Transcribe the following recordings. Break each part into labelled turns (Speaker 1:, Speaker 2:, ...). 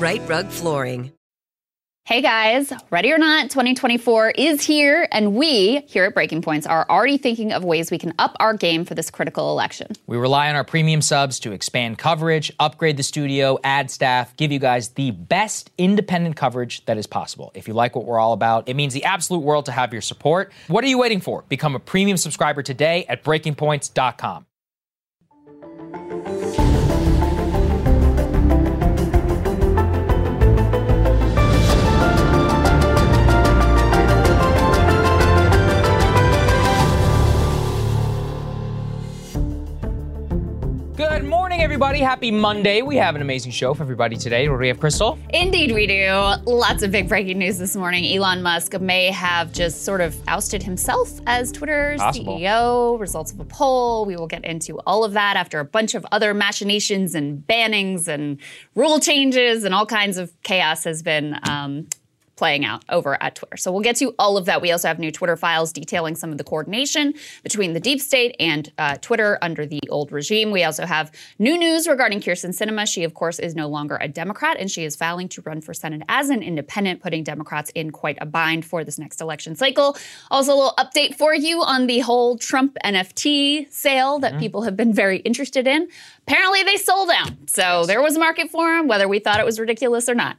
Speaker 1: Right Rug Flooring.
Speaker 2: Hey guys, ready or not, 2024 is here, and we here at Breaking Points are already thinking of ways we can up our game for this critical election.
Speaker 3: We rely on our premium subs to expand coverage, upgrade the studio, add staff, give you guys the best independent coverage that is possible. If you like what we're all about, it means the absolute world to have your support. What are you waiting for? Become a premium subscriber today at breakingpoints.com. Good morning, everybody. Happy Monday. We have an amazing show for everybody today. What do we have, Krystal?
Speaker 2: Indeed, we do. Lots of big breaking news this morning. Elon Musk may have just sort of ousted himself as Twitter's
Speaker 3: Possible.
Speaker 2: CEO, results of a poll. We will get into all of that after a bunch of other machinations and bannings and rule changes and all kinds of chaos has been um, playing out over at Twitter. So we'll get to all of that. We also have new Twitter files detailing some of the coordination between the deep state and uh, Twitter under the old regime. We also have new news regarding Kyrsten Sinema. She, of course, is no longer a Democrat and she is filing to run for Senate as an independent, putting Democrats in quite a bind for this next election cycle. Also, a little update for you on the whole Trump NFT sale that people have been very interested in. Apparently, they sold out. So there was a market for them, whether we thought it was ridiculous or not.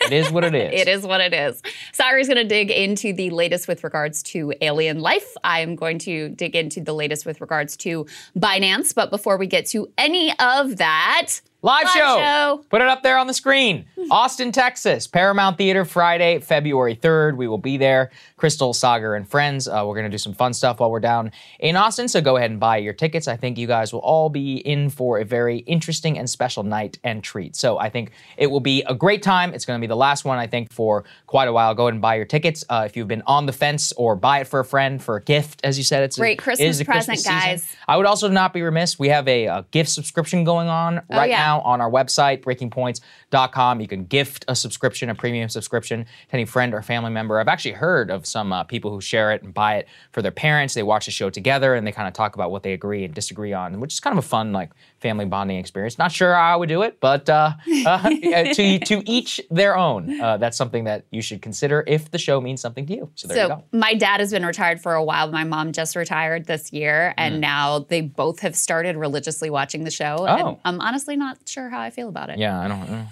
Speaker 3: It is what it is.
Speaker 2: It is what it is. Sari's going to dig into the latest with regards to alien life. I'm going to dig into the latest with regards to Binance. But before we get to any of that,
Speaker 3: Live,
Speaker 2: Live
Speaker 3: show.
Speaker 2: show.
Speaker 3: Put it up there on the screen. Austin, Texas, Paramount Theater, Friday, February 3rd. We will be there. Krystal, Saagar, and friends. Uh, we're going to do some fun stuff while we're down in Austin. So go ahead and buy your tickets. I think you guys will all be in for a very interesting and special night and treat. So I think it will be a great time. It's going to be the last one, I think, for quite a while. Go ahead and buy your tickets. Uh, if you've been on the fence or buy it for a friend, for a gift, as you said, it's a-
Speaker 2: Great
Speaker 3: it is
Speaker 2: Christmas
Speaker 3: a
Speaker 2: present,
Speaker 3: season.
Speaker 2: guys.
Speaker 3: I would also not be remiss. We have a, a gift subscription going on
Speaker 2: Oh,
Speaker 3: right
Speaker 2: yeah.
Speaker 3: now on our website, breakingpoints.com. You can gift a subscription, a premium subscription to any friend or family member. I've actually heard of some uh, people who share it and buy it for their parents. They watch the show together and they kind of talk about what they agree and disagree on, which is kind of a fun, like, family bonding experience. Not sure how I would do it, but uh, uh, to, to each their own. Uh, that's something that you should consider if the show means something to you. So there you
Speaker 2: So
Speaker 3: go.
Speaker 2: my dad has been retired for a while. My mom just retired this year, and now they both have started religiously watching the show.
Speaker 3: Mm. Oh.
Speaker 2: And I'm honestly not sure how I feel about it.
Speaker 3: Yeah, I don't know.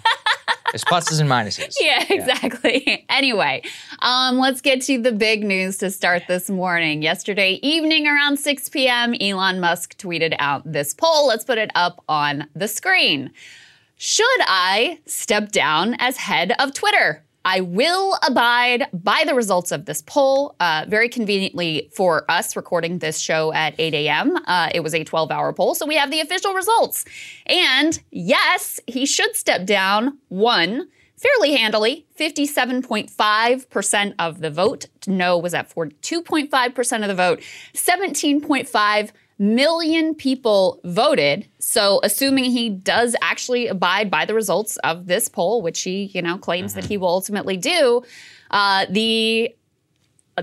Speaker 3: There's pluses and minuses.
Speaker 2: Yeah, exactly. anyway, um, let's get to the big news to start this morning. Yesterday evening around 6 p.m., Elon Musk tweeted out this poll. Let's put it up on the screen. Should I step down as head of Twitter? I will abide by the results of this poll. Uh, very conveniently for us recording this show at 8 a.m., uh, it was a 12 hour poll, so we have the official results. And yes, he should step down. One, fairly handily. 57.5% of the vote. No was at 42.5% of the vote. 17.5 million people voted. So, assuming he does actually abide by the results of this poll, which he, you know, claims that he will ultimately do, uh, the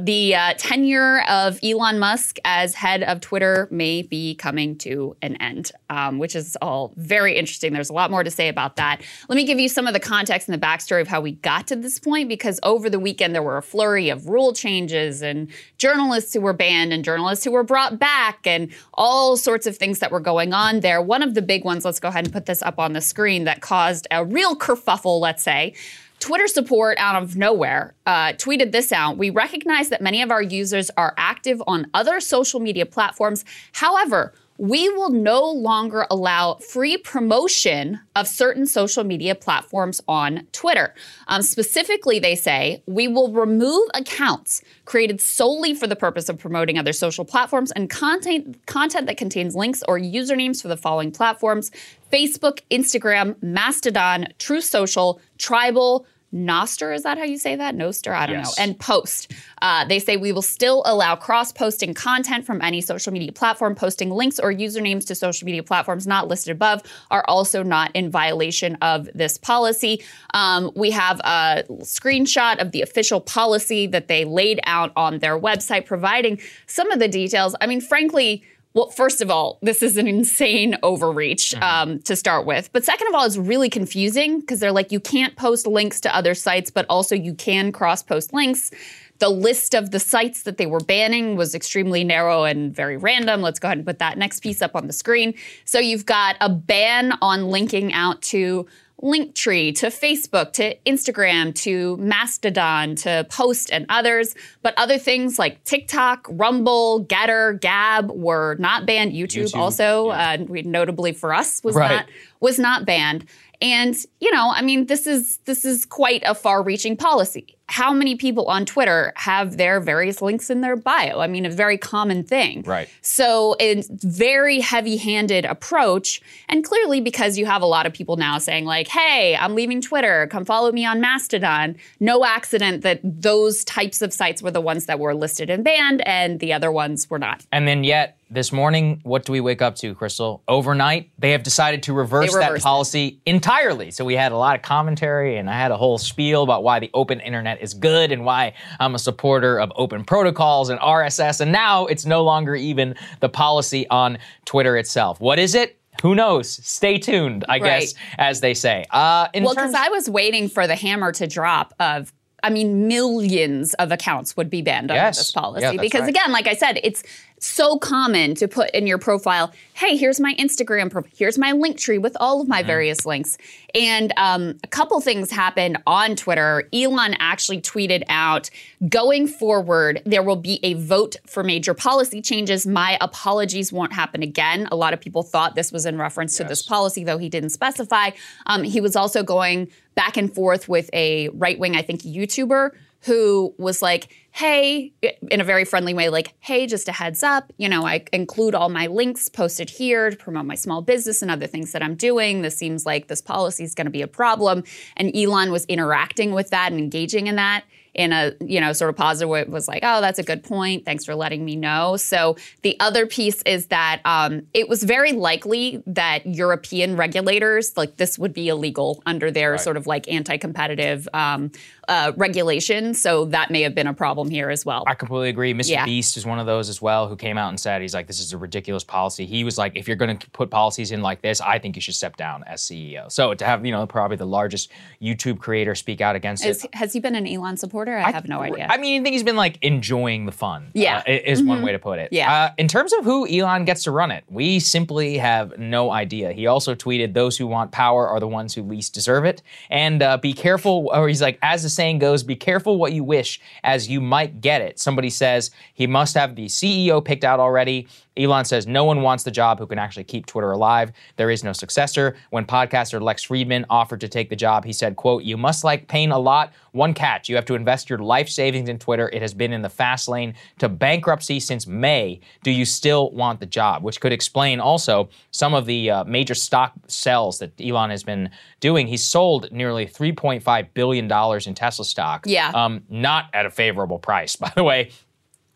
Speaker 2: the uh, tenure of Elon Musk as head of Twitter may be coming to an end, um, which is all very interesting. There's a lot more to say about that. Let me give you some of the context and the backstory of how we got to this point, because over the weekend there were a flurry of rule changes and journalists who were banned and journalists who were brought back and all sorts of things that were going on there. One of the big ones, let's go ahead and put this up on the screen, that caused a real kerfuffle, let's say, Twitter support out of nowhere uh, tweeted this out. We recognize that many of our users are active on other social media platforms. However, we will no longer allow free promotion of certain social media platforms on Twitter. Um, specifically, they say we will remove accounts created solely for the purpose of promoting other social platforms and content content that contains links or usernames for the following platforms: Facebook, Instagram, Mastodon, Truth Social, Tribel, Nostr, is that how you say that? Noster, I don't
Speaker 3: Yes.
Speaker 2: know. And Post. Uh, they say we will still allow cross posting content from any social media platform. Posting links or usernames to social media platforms not listed above are also not in violation of this policy. Um, we have a screenshot of the official policy that they laid out on their website, providing some of the details. I mean, frankly, well, first of all, this is an insane overreach um, to start with. But second of all, it's really confusing because they're like, you can't post links to other sites, but also you can cross post links. The list of the sites that they were banning was extremely narrow and very random. Let's go ahead and put that next piece up on the screen. So you've got a ban on linking out to Linktree to Facebook to Instagram to Mastodon to Post and others. But other things like TikTok, Rumble, Gettr, Gab were not banned. YouTube,
Speaker 3: YouTube,
Speaker 2: also, uh, we, notably for us, was
Speaker 3: Right.
Speaker 2: not was not banned. And you know, I mean, this is this is quite a far-reaching policy. How many people on Twitter have their various links in their bio? I mean, a very common thing.
Speaker 3: Right.
Speaker 2: So it's very heavy-handed approach, and clearly because you have a lot of people now saying like, "Hey, I'm leaving Twitter. Come follow me on Mastodon." No accident that those types of sites were the ones that were listed and banned, and the other ones were not.
Speaker 3: And then yet this morning, what do we wake up to, Krystal? Overnight, they have decided to reverse that
Speaker 2: reversed it.
Speaker 3: policy entirely. So we had a lot of commentary, and I had a whole spiel about why the open internet is good and why I'm a supporter of open protocols and RSS. And now it's no longer even the policy on Twitter itself. What is it? Who knows? Stay tuned, I guess, as they say. Uh, in
Speaker 2: Well, because I was waiting for the hammer to drop of, I mean, millions of accounts would be banned under this policy.
Speaker 3: Yeah,
Speaker 2: because
Speaker 3: right.
Speaker 2: again, like I said, it's so common to put in your profile, hey, here's my Instagram, pro- here's my link tree with all of
Speaker 3: Mm-hmm.
Speaker 2: my various links. And um, a couple things happened on Twitter. Elon actually tweeted out, going forward, there will be a vote for major policy changes. My apologies won't happen again. A lot of people thought this was in reference to this policy, though he didn't specify. Um, he was also going back and forth with a right wing, I think, YouTuber who was like, hey, in a very friendly way, like, hey, just a heads up, you know, I include all my links posted here to promote my small business and other things that I'm doing. This seems like this policy is going to be a problem. And Elon was interacting with that and engaging in that in a you know sort of positive way was like oh that's a good point thanks for letting me know so the other piece is that um, it was very likely that european regulators like this would be illegal under their sort of like anti-competitive um, uh, regulation so that may have been a problem here as well
Speaker 3: I completely agree. Mr.
Speaker 2: Yeah.
Speaker 3: Beast is one of those as well who came out and said he's like, this is a ridiculous policy. He was like, if you're going to put policies in like this, I think you should step down as CEO. So to have you know probably the largest YouTube creator speak out against
Speaker 2: Is,
Speaker 3: it.
Speaker 2: has he been an elon supporter i, have no idea
Speaker 3: I mean, I think he's been like enjoying the fun.
Speaker 2: Yeah.
Speaker 3: uh, i- is one way to put it.
Speaker 2: Yeah.
Speaker 3: Uh, in terms of who Elon gets to run it, we simply have no idea. He also tweeted, "Those who want power are the ones who least deserve it," and uh, be careful. Or he's like, as the saying goes, "Be careful what you wish, as you might get it." Somebody says he must have the CEO picked out already. Elon says no one wants the job who can actually keep Twitter alive. There is no successor. When podcaster Lex Fridman offered to take the job, he said, quote, you must like pain a lot. One catch, you have to invest your life savings in Twitter. It has been in the fast lane to bankruptcy since May. Do you still want the job? Which could explain also some of the uh, major stock sells that Elon has been doing. He sold nearly $3.5 billion in Tesla stock.
Speaker 2: Yeah.
Speaker 3: Um, not at a favorable price, by the way.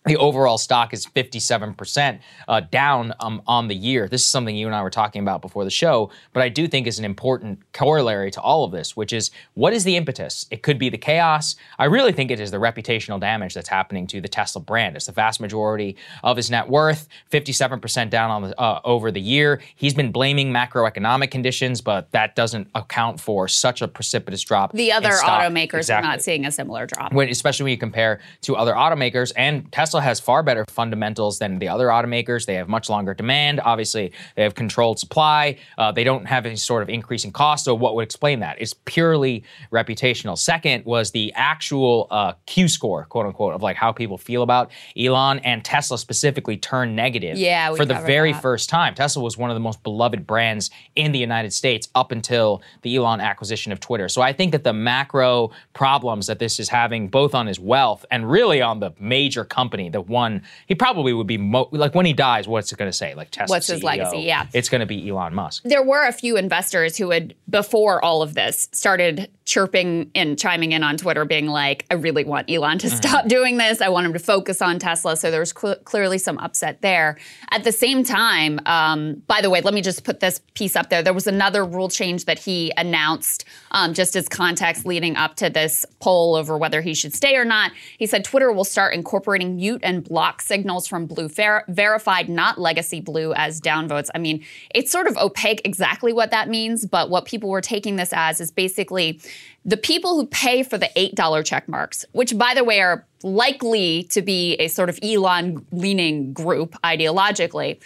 Speaker 3: The overall stock is 57% uh, down um, on the year. This is something you and I were talking about before the show, but I do think is an important corollary to all of this, which is what is the impetus? It could be the chaos. I really think it is the reputational damage that's happening to the Tesla brand. It's the vast majority of his net worth, 57% down on the, uh, over the year. He's been blaming macroeconomic conditions, but that doesn't account for such a precipitous drop.
Speaker 2: The other automakers
Speaker 3: Exactly
Speaker 2: are not seeing a similar drop.
Speaker 3: when, especially when you compare to other automakers. And Tesla has far better fundamentals than the other automakers. They have much longer demand. Obviously, they have controlled supply. Uh, they don't have any sort of increasing cost. So, what would explain that? It's purely reputational. Second was the actual uh, Q score, quote unquote, of like how people feel about Elon and Tesla specifically turned negative
Speaker 2: Yeah,
Speaker 3: for the very
Speaker 2: that.
Speaker 3: first time. Tesla was one of the most beloved brands in the United States up until the Elon acquisition of Twitter. So I think that the macro problems that this is having, both on his wealth and really on the major company, the one he probably would be mo- like when he dies. What's it going to say? Like Tesla.
Speaker 2: What's his
Speaker 3: CEO,
Speaker 2: legacy? Yeah.
Speaker 3: it's going to be Elon Musk.
Speaker 2: there were a few investors who had before all of this started chirping and chiming in on Twitter, being like, "I really want Elon to stop doing this. I want him to focus on Tesla." So there was cl- clearly some upset there. At the same time, um, by the way, let me just put this piece up there. There was another rule change that he announced, um, just as context leading up to this poll over whether he should stay or not. He said Twitter will start incorporating mute and block signals from Blue ver- verified, not legacy Blue, as downvotes. I mean, it's sort of opaque exactly what that means, but what people were taking this as is basically the people who pay for the $8 check marks, which, by the way, are likely to be a sort of Elon leaning group ideologically.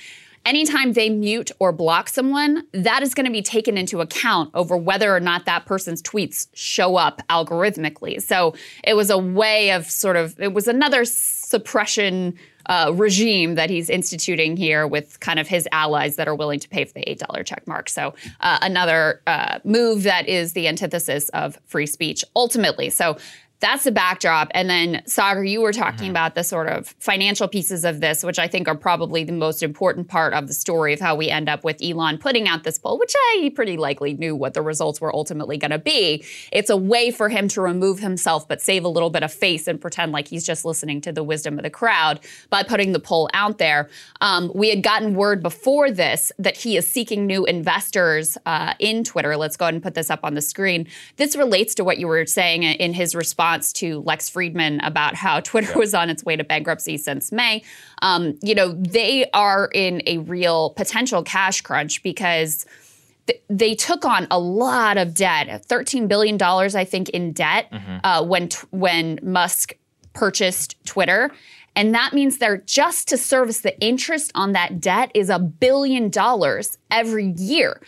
Speaker 2: Anytime they mute or block someone, that is going to be taken into account over whether or not that person's tweets show up algorithmically. So it was a way of sort of, it was another suppression uh, regime that he's instituting here with kind of his allies that are willing to pay for the $8 check mark. So uh, another uh, move that is the antithesis of free speech ultimately. So that's the backdrop. And then, Saagar, you were talking about the sort of financial pieces of this, which I think are probably the most important part of the story of how we end up with Elon putting out this poll, which I pretty likely knew what the results were ultimately going to be. It's a way for him to remove himself, but save a little bit of face and pretend like he's just listening to the wisdom of the crowd by putting the poll out there. Um, we had gotten word before this that he is seeking new investors uh, in Twitter. Let's go ahead and put this up on the screen. This relates to what you were saying in his response to Lex Fridman about how Twitter was on its way to bankruptcy since May. Um, you know, they are in a real potential cash crunch because th- they took on a lot of debt, thirteen billion dollars, I think, in debt uh, when t- when Musk purchased Twitter. And that means they're just to service the interest on that debt is a billion dollars every year.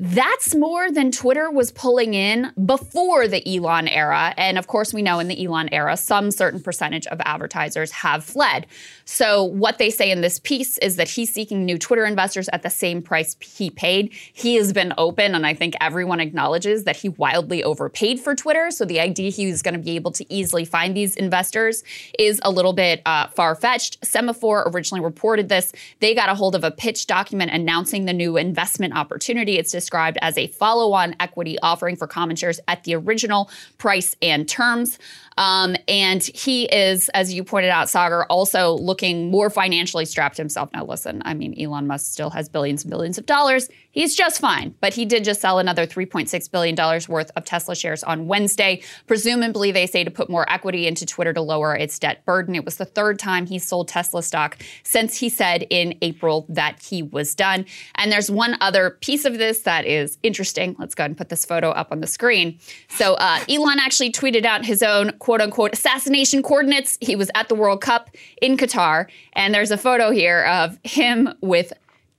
Speaker 2: That's more than Twitter was pulling in before the Elon era. And of course, we know in the Elon era, some certain percentage of advertisers have fled. So, what they say in this piece is that he's seeking new Twitter investors at the same price he paid. He has been open, and I think everyone acknowledges that he wildly overpaid for Twitter. So, the idea he was going to be able to easily find these investors is a little bit uh, far fetched. Semafor originally reported this. They got a hold of a pitch document announcing the new investment opportunity. It's described as a follow on equity offering for common shares at the original price and terms. Um, and he is, as you pointed out, Saagar, also looking more financially strapped himself. Now, listen, I mean, Elon Musk still has billions and billions of dollars. He's just fine. But he did just sell another $3.6 billion worth of Tesla shares on Wednesday. Presumably, they say to put more equity into Twitter to lower its debt burden. It was the third time he sold Tesla stock since he said in April that he was done. And there's one other piece of this that is interesting. Let's go ahead and put this photo up on the screen. So, uh, Elon actually tweeted out his own quote unquote assassination coordinates. He was at the World Cup in Qatar. And there's a photo here of him with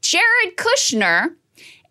Speaker 2: Jared Kushner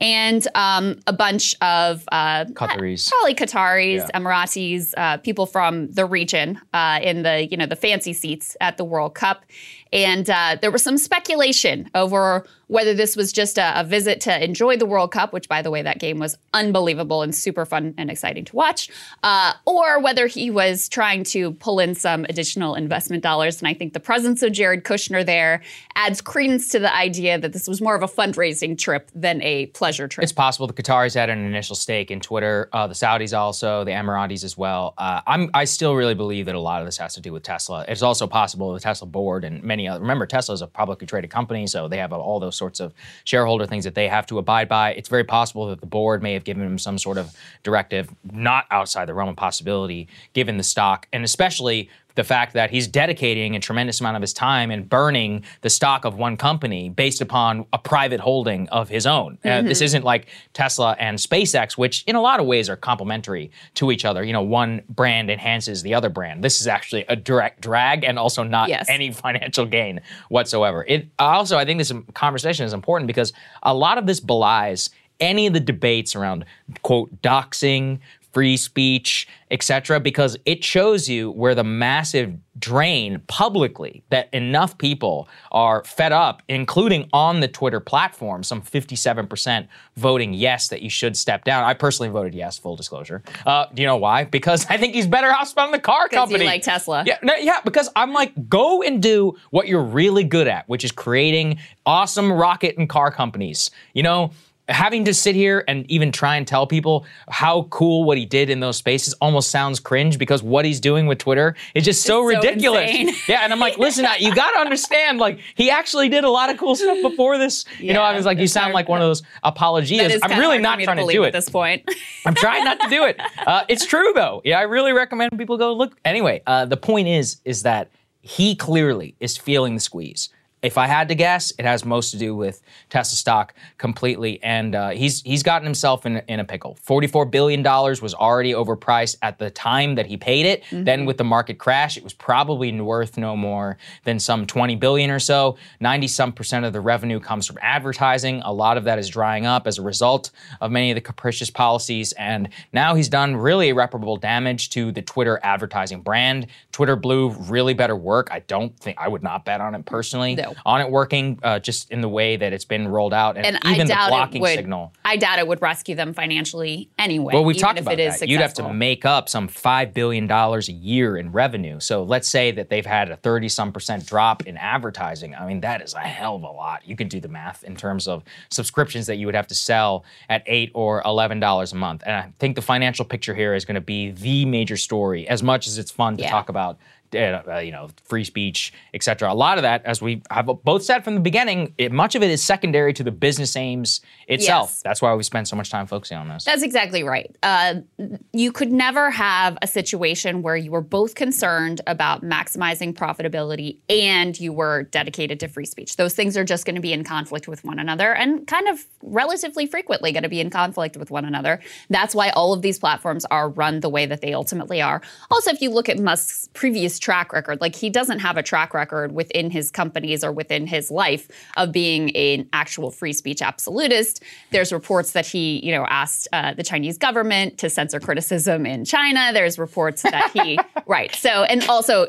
Speaker 2: and um, a bunch of uh,
Speaker 3: Qataris.
Speaker 2: probably Qataris,
Speaker 3: Yeah.
Speaker 2: Emiratis, uh, people from the region uh, in the you know the fancy seats at the World Cup, and uh, there was some speculation over whether this was just a, a visit to enjoy the World Cup, which, by the way, that game was unbelievable and super fun and exciting to watch, uh, or whether he was trying to pull in some additional investment dollars. And I think the presence of Jared Kushner there adds credence to the idea that this was more of a fundraising trip than a pleasure trip.
Speaker 3: It's possible the Qataris had an initial stake in Twitter, uh, the Saudis also, the Emiratis as well. Uh, I still really believe that a lot of this has to do with Tesla. It's also possible the Tesla board and many other. Remember, Tesla is a publicly traded company, so they have all those sorts of shareholder things that they have to abide by. It's very possible that the board may have given him some sort of directive, not outside the realm of possibility, given the stock, and especially the fact that he's dedicating a tremendous amount of his time and burning the stock of one company based upon a private holding of his own. Uh, this isn't like Tesla and SpaceX, which in a lot of ways are complementary to each other. You know, one brand enhances the other brand. This is actually a direct drag and also not
Speaker 2: Yes.
Speaker 3: any financial gain whatsoever. It also, I think this conversation is important because a lot of this belies any of the debates around quote doxing, free speech, etc., because it shows you where the massive drain publicly that enough people are fed up, including on the Twitter platform, some 57% voting yes that you should step down. I personally voted yes, full disclosure. Uh, do you know why? Because I think he's better off spending the car company.
Speaker 2: like Tesla.
Speaker 3: Yeah, no, yeah, because I'm like, go and do what you're really good at, which is creating awesome rocket and car companies. You know, having to sit here and even try and tell people how cool what he did in those spaces almost sounds cringe because what he's doing with Twitter is just so
Speaker 2: so
Speaker 3: ridiculous.
Speaker 2: insane.
Speaker 3: yeah, and I'm like, listen, I- you got to understand, like, he actually did a lot of cool stuff before this. you know, I was like, you sound
Speaker 2: hard-
Speaker 3: like one of those apologias. I'm really not trying to
Speaker 2: believe
Speaker 3: do
Speaker 2: at this point.
Speaker 3: I'm trying not to do it. Uh, it's true though. Yeah, I really recommend people go look. Anyway, uh, the point is, is that he clearly is feeling the squeeze. If I had to guess, it has most to do with Tesla stock completely, and uh, he's he's gotten himself in, in a pickle. Forty-four billion dollars was already overpriced at the time that he paid it. Then with the market crash, it was probably worth no more than some twenty billion or so. Ninety some percent of the revenue comes from advertising. A lot of that is drying up as a result of many of the capricious policies, and now he's done really irreparable damage to the Twitter advertising brand. Twitter Blue really better work. I don't think I would not bet on it personally.
Speaker 2: No.
Speaker 3: On it working, uh, just in the way that it's been rolled out, and,
Speaker 2: and
Speaker 3: even the blocking
Speaker 2: would.
Speaker 3: signal.
Speaker 2: I doubt it would rescue them financially anyway.
Speaker 3: Well, we talked
Speaker 2: if
Speaker 3: about
Speaker 2: it is
Speaker 3: that. You'd have to make up some five billion dollars a year in revenue. So let's say that they've had a thirty some percent drop in advertising. I mean, that is a hell of a lot. You could do the math in terms of subscriptions that you would have to sell at eight or eleven dollars a month. And I think the financial picture here is going to be the major story. As much as it's fun to
Speaker 2: Yeah.
Speaker 3: talk about. Uh, you know, free speech, etc. A lot of that, as we have both said from the beginning, it, much of it is secondary to the business aims itself.
Speaker 2: Yes.
Speaker 3: That's why we spend so much time focusing on this.
Speaker 2: That's exactly right. Uh, you could never have a situation where you were both concerned about maximizing profitability and you were dedicated to free speech. Those things are just going to be in conflict with one another and kind of relatively frequently going to be in conflict with one another. That's why all of these platforms are run the way that they ultimately are. Also, if you look at Musk's previous track record, like he doesn't have a track record within his companies or within his life of being an actual free speech absolutist. There's reports that he, you know, asked uh, the Chinese government to censor criticism in China. There's reports that he, right. So, and also,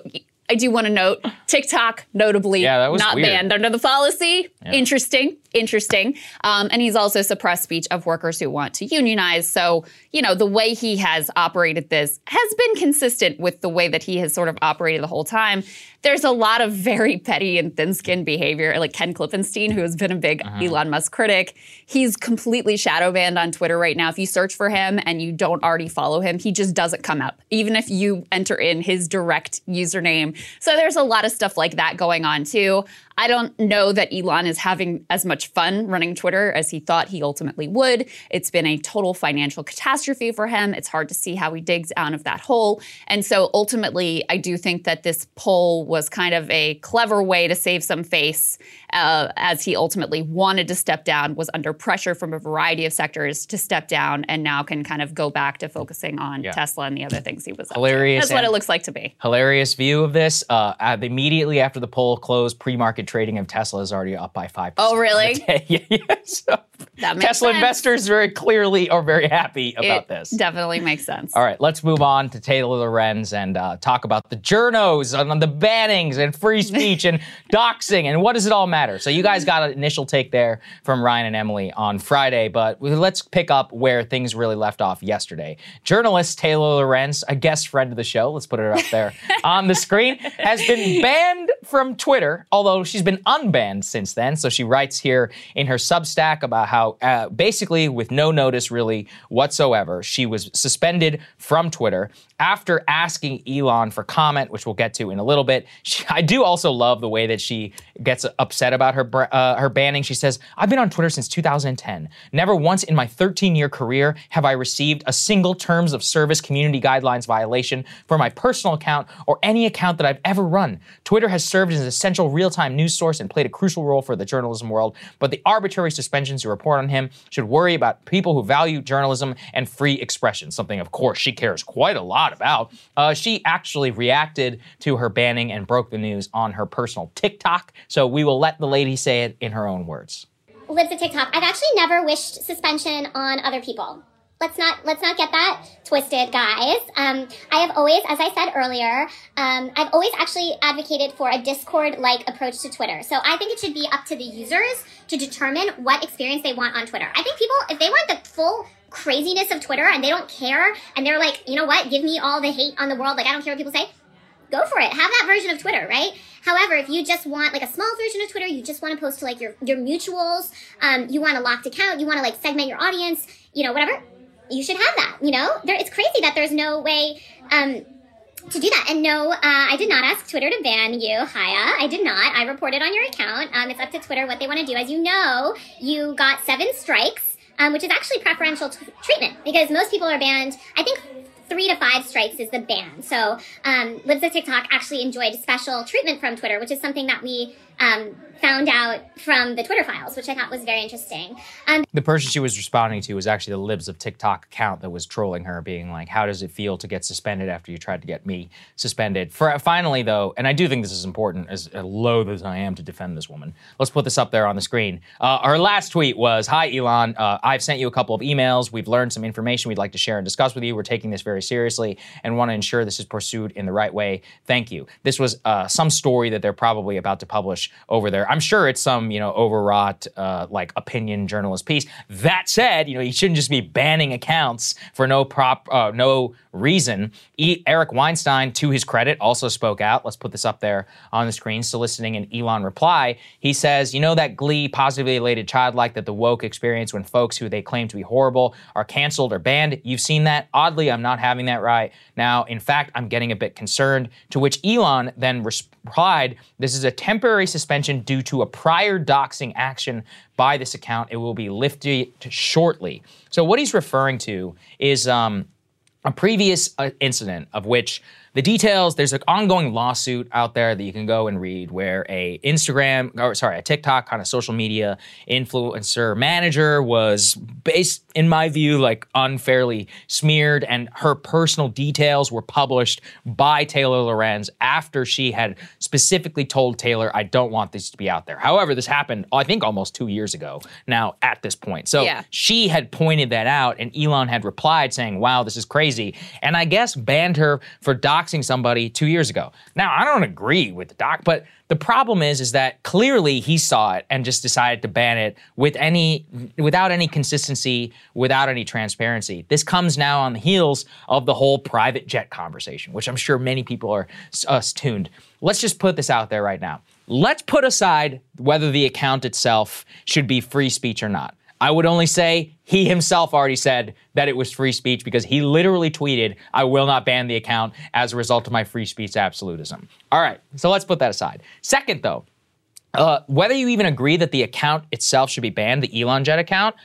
Speaker 2: I do want to note TikTok, notably
Speaker 3: Yeah,
Speaker 2: not
Speaker 3: weird.
Speaker 2: banned under the policy. Interesting, interesting. Um, and he's also suppressed speech of workers who want to unionize. So, you know, the way he has operated this has been consistent with the way that he has sort of operated the whole time. There's a lot of very petty and thin skinned behavior, like Ken Klippenstein, who has been a big
Speaker 3: Uh-huh.
Speaker 2: Elon Musk critic. He's completely shadow banned on Twitter right now. If you search for him and you don't already follow him, he just doesn't come up, even if you enter in his direct username. So there's a lot of stuff like that going on too. I don't know that Elon is having as much fun running Twitter as he thought he ultimately would. It's been a total financial catastrophe for him. It's hard to see how he digs out of that hole. And so ultimately, I do think that this poll was kind of a clever way to save some face uh, as he ultimately wanted to step down, was under pressure from a variety of sectors to step down, and now can kind of go back to focusing on
Speaker 3: Yeah.
Speaker 2: Tesla and the other things he was.
Speaker 3: Hilarious
Speaker 2: That's what it looks like to me.
Speaker 3: hilarious view of this. Uh, immediately after the poll closed, pre-market trading of Tesla is already up by five.
Speaker 2: Oh, really?
Speaker 3: yeah, yeah. So, Tesla
Speaker 2: sense.
Speaker 3: investors very clearly are very happy about
Speaker 2: it
Speaker 3: this.
Speaker 2: definitely makes sense.
Speaker 3: All right, let's move on to Taylor Lorenz and uh, talk about the journos and the bannings and free speech and doxing and what does it all matter. So you guys got an initial take there from Ryan and Emily on Friday, but let's pick up where things really left off yesterday. Journalist Taylor Lorenz, a guest friend of the show, let's put it up there on the screen, has been banned from Twitter, although she's been unbanned since then. So she writes here in her Substack about how uh, basically with no notice really whatsoever, she was suspended from Twitter after asking Elon for comment, which we'll get to in a little bit. She, I do also love the way that she gets upset about her uh, her banning. She says, "I've been on Twitter since 2010. Never once in my 13 year career have I received a single terms of service community guidelines violation for my personal account or any account that I've ever run. Twitter has served as an essential real time news source and played a crucial role for the journalism world, but the arbitrary suspensions you report on him should worry about people who value journalism and free expression, something, of course, she cares quite a lot about. Uh, she actually reacted to her banning and broke the news on her personal TikTok, so we will let the lady say it in her own words.
Speaker 4: Libs of TikTok. I've actually never wished suspension on other people. Let's not let's not get that twisted, guys. Um, I have always, as I said earlier, um, I've always actually advocated for a Discord-like approach to Twitter. So I think it should be up to the users to determine what experience they want on Twitter. I think people, if they want the full craziness of Twitter and they don't care and they're like, you know what, give me all the hate on the world, like I don't care what people say, go for it. Have that version of Twitter, right? However, if you just want like a small version of Twitter, you just want to post to like your your mutuals, um, you want a locked account, you want to like segment your audience, you know, whatever, you should have that. You know, there it's crazy that there's no way. Um, to do that. And no, uh, I did not ask Twitter to ban you, Chaya. I did not. I reported on your account. Um, it's up to Twitter what they want to do. As you know, you got seven strikes, um, which is actually preferential t- treatment because most people are banned. I think three to five strikes is the ban. So um, Libs of TikTok actually enjoyed special treatment from Twitter, which is something that we um, found out from the Twitter files, which I thought was very interesting. Um,
Speaker 3: The person she was responding to was actually the Libs of TikTok account that was trolling her, being like, "How does it feel to get suspended after you tried to get me suspended?" For finally, though, and I do think this is important, as loath as I am to defend this woman, let's put this up there on the screen. Uh, her last tweet was, "Hi Elon, uh, I've sent you a couple of emails. We've learned some information we'd like to share and discuss with you. We're taking this very seriously and want to ensure this is pursued in the right way. Thank you." This was uh, some story that they're probably about to publish over there. I'm sure it's some you know overwrought uh, like opinion journalist piece. That said, you know you shouldn't just be banning accounts for no prop uh, no reason. E- Eric Weinstein, to his credit, also spoke out. Let's put this up there on the screen, soliciting an Elon reply. He says, "You know that Glee positively elated childlike that the woke experience when folks who they claim to be horrible are canceled or banned. You've seen that. Oddly, I'm not having that right now. In fact, I'm getting a bit concerned." To which Elon then replied, "This is a temporary suspension due to a prior doxing action by this account. It will be lifted shortly." So what he's referring to is. Um, a previous uh, incident of which the details there's an ongoing lawsuit out there that you can go and read where a instagram or sorry a tiktok kind of social media influencer manager was based in my view like unfairly smeared and her personal details were published by taylor lorenz after she had specifically told taylor i don't want this to be out there however this happened i think almost two years ago now at this point so
Speaker 2: Yeah.
Speaker 3: she had pointed that out and Elon had replied saying, wow, this is crazy. And I guess banned her for doxing somebody two years ago. Now, I don't agree with the doc, but the problem is, is that clearly he saw it and just decided to ban it with any, without any consistency, without any transparency. This comes now on the heels of the whole private jet conversation, which I'm sure many people are us tuned. Let's just put this out there right now. Let's put aside whether the account itself should be free speech or not. I would only say he himself already said that it was free speech because he literally tweeted, I will not ban the account as a result of my free speech absolutism. All right, so let's put that aside. Second, though, uh, whether you even agree that the account itself should be banned, the Elon Jet account,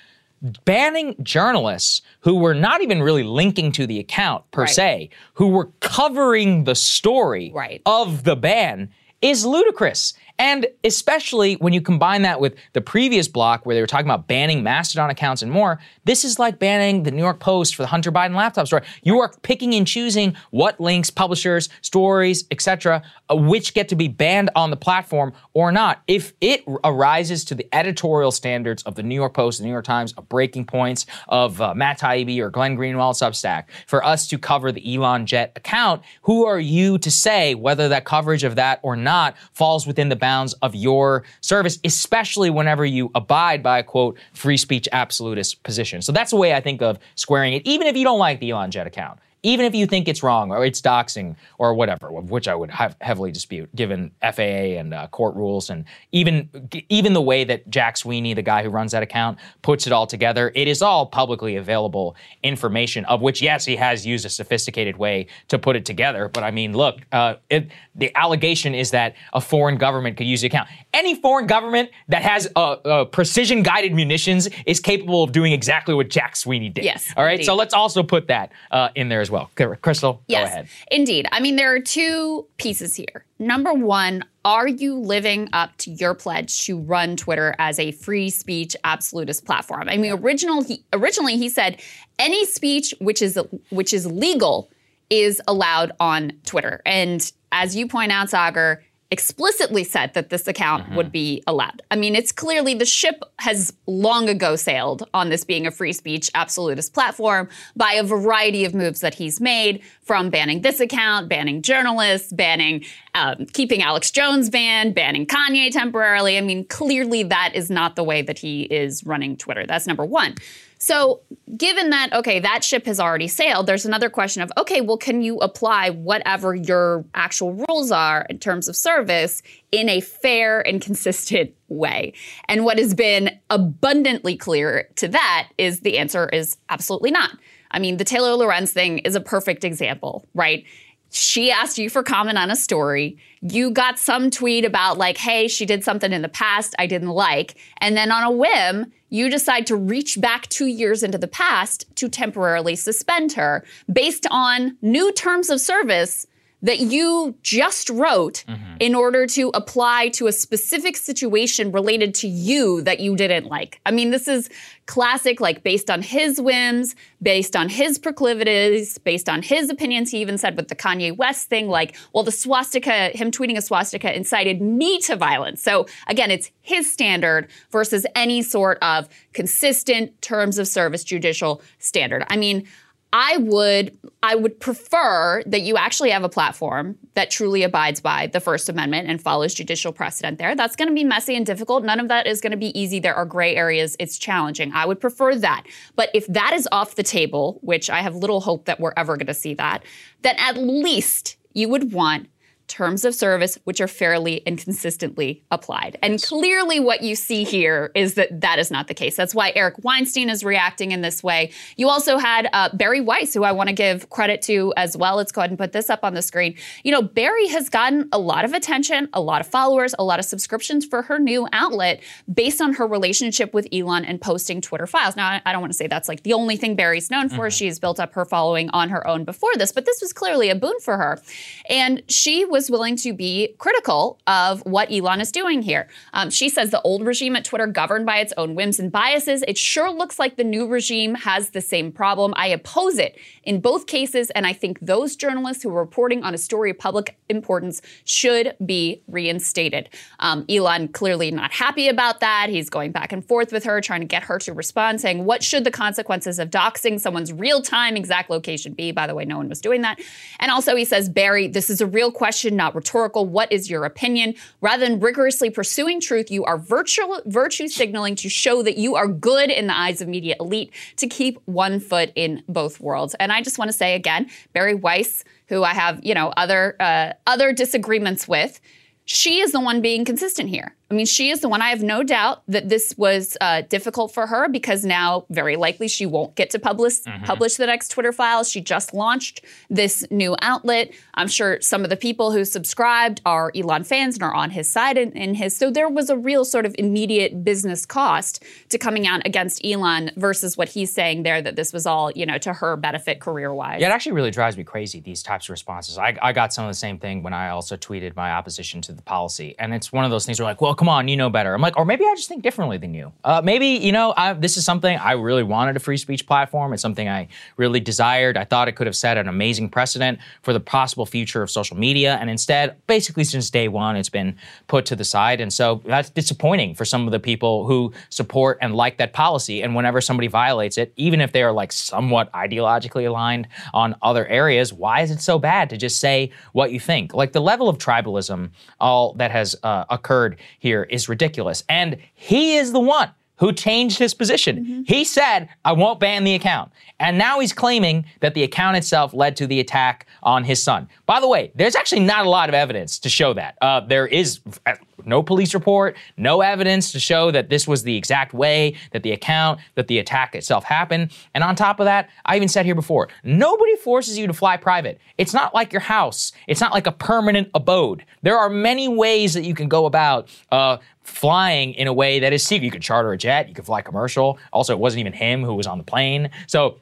Speaker 3: banning journalists who were not even really linking to the account per
Speaker 2: Right.
Speaker 3: se, who were covering the story
Speaker 2: Right.
Speaker 3: of the ban is ludicrous. And especially when you combine that with the previous block where they were talking about banning Mastodon accounts and more, this is like banning the New York Post for the Hunter Biden laptop story. You are picking and choosing what links, publishers, stories, etc., uh, which get to be banned on the platform or not. If it arises to the editorial standards of the New York Post, the New York Times, of Breaking Points, of uh, Matt Taibbi or Glenn Greenwald Substack, for us to cover the Elon Jet account, who are you to say whether that coverage of that or not falls within the bounds of your service, especially whenever you abide by a quote free speech absolutist position? So that's the way I think of squaring it, even if you don't like the Elon Jet account even if you think it's wrong or it's doxing or whatever, which I would have heavily dispute given FAA and uh, court rules and even even the way that Jack Sweeney, the guy who runs that account, puts it all together. It is all publicly available information of which, yes, he has used a sophisticated way to put it together. But I mean, look, uh, it, the allegation is that a foreign government could use the account. Any foreign government that has uh, precision guided munitions is capable of doing exactly what Jack Sweeney did.
Speaker 2: Yes.
Speaker 3: All right.
Speaker 2: indeed.
Speaker 3: So let's also put that uh, in there as well. Krystal,
Speaker 2: Yes,
Speaker 3: go ahead.
Speaker 2: indeed. I mean, there are two pieces here. Number one, are you living up to your pledge to run Twitter as a free speech absolutist platform? I mean, original he, originally he said any speech which is which is legal is allowed on Twitter, and as you point out, Saagar explicitly said that this account mm-hmm. would be allowed. I mean, it's clearly the ship has long ago sailed on this being a free speech absolutist platform by a variety of moves that he's made, from banning this account, banning journalists, banning, um, keeping Alex Jones banned, banning Kanye temporarily. I mean, clearly that is not the way that he is running Twitter. That's number one. So, given that, okay, that ship has already sailed, there's another question of, okay, well, can you apply whatever your actual rules are in terms of service in a fair and consistent way? And what has been abundantly clear to that is the answer is absolutely not. I mean, the Taylor Lorenz thing is a perfect example, right? She asked you for comment on a story. You got some tweet about, like, hey, she did something in the past I didn't like. And then on a whim, you decide to reach back two years into the past to temporarily suspend her based on new terms of service that you just wrote mm-hmm. in order to apply to a specific situation related to you that you didn't like. I mean, this is classic, like based on his whims, based on his proclivities, based on his opinions. He even said with the Kanye West thing, like, well, the swastika, him tweeting a swastika incited me to violence. So again, it's his standard versus any sort of consistent terms of service judicial standard. I mean, I would I would prefer that you actually have a platform that truly abides by the First Amendment and follows judicial precedent there. That's going to be messy and difficult. None of that is going to be easy. There are gray areas. It's challenging. I would prefer that. But if that is off the table, which I have little hope that we're ever going to see that, then at least you would want terms of service which are fairly and consistently applied. And clearly what you see here is that that is not the case. That's why Eric Weinstein is reacting in this way. You also had uh, Bari Weiss, who I want to give credit to as well. Let's go ahead and put this up on the screen. You know, Bari has gotten a lot of attention, a lot of followers, a lot of subscriptions for her new outlet based on her relationship with Elon and posting Twitter files. Now, I- I don't want to say that's like the only thing Barry's known for. She's built up her following on her own before this, but this was clearly a boon for her. And she was willing to be critical of what Elon is doing here. Um, she says the old regime at Twitter governed by its own whims and biases. It sure looks like the new regime has the same problem. I oppose it in both cases, and I think those journalists who are reporting on a story of public importance should be reinstated. Um, Elon clearly not happy about that. He's going back and forth with her, trying to get her to respond, saying, What should the consequences of doxing someone's real time exact location be? By the way, no one was doing that. And also, he says, Barry, this is a real question, not rhetorical. What is your opinion? Rather than rigorously pursuing truth, you are virtual, virtue signaling to show that you are good in the eyes of media elite to keep one foot in both worlds. And I just want to say again, Bari Weiss, who I have, you know, other uh, other disagreements with, she is the one being consistent here. I mean, she is the one. I have no doubt that this was uh, difficult for her because now, very likely, she won't get to publish
Speaker 3: Mm-hmm.
Speaker 2: publish the next Twitter files. She just launched this new outlet. I'm sure some of the people who subscribed are Elon fans and are on his side and, and his. So there was a real sort of immediate business cost to coming out against Elon versus what he's saying there that this was all you know to her benefit career wise.
Speaker 3: Yeah, it actually really drives me crazy, these types of responses. I, I got some of the same thing when I also tweeted my opposition to the policy. And it's one of those things where like, well, come on, you know better. I'm like, or maybe I just think differently than you. Uh, maybe, you know, I, this is something I really wanted a free speech platform. It's something I really desired. I thought it could have set an amazing precedent for the possible future of social media. And instead, basically since day one, it's been put to the side. And so that's disappointing for some of the people who support and like that policy. And whenever somebody violates it, even if they are like somewhat ideologically aligned on other areas, why is it so bad to just say what you think? Like the level of tribalism, all that has uh, occurred here is ridiculous. And he is the one who changed his position. He said, I won't ban the account. And now he's claiming that the account itself led to the attack on his son. By the way, there's actually not a lot of evidence to show that. Uh, there is uh, no police report, no evidence to show that this was the exact way that the account, that the attack itself happened. And on top of that, I even said here before, nobody forces you to fly private. It's not like your house. It's not like a permanent abode. There are many ways that you can go about uh, flying in a way that is secret. You could charter a jet, you could fly commercial. Also, it wasn't even him who was on the plane. So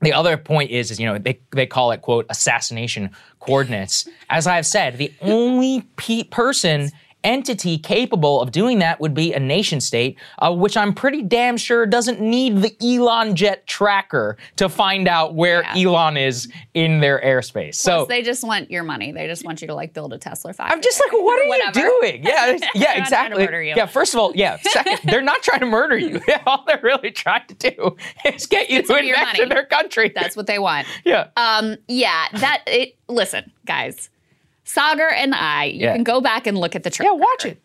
Speaker 3: the other point is, is you know, they, they call it quote assassination coordinates. As I have said, the only pe- person entity capable of doing that would be a nation state, uh, which I'm pretty damn sure doesn't need the Elon jet tracker to find out where
Speaker 2: Yeah.
Speaker 3: Elon is in their airspace. So
Speaker 2: they just want your money. They just want you to like build a Tesla factory.
Speaker 3: I'm just like, what are
Speaker 2: Whatever.
Speaker 3: you doing? Yeah, yeah,
Speaker 2: to
Speaker 3: exactly. Yeah, first of all, yeah. Second, they're not trying to murder you. All they're really trying to do is get you to
Speaker 2: some your
Speaker 3: invest in their country.
Speaker 2: That's what they want.
Speaker 3: yeah.
Speaker 2: Um, yeah, that it. Listen, guys, Saagar and I, you
Speaker 3: Yeah.
Speaker 2: can go back and look at the track.
Speaker 3: yeah, watch
Speaker 2: record.
Speaker 3: it.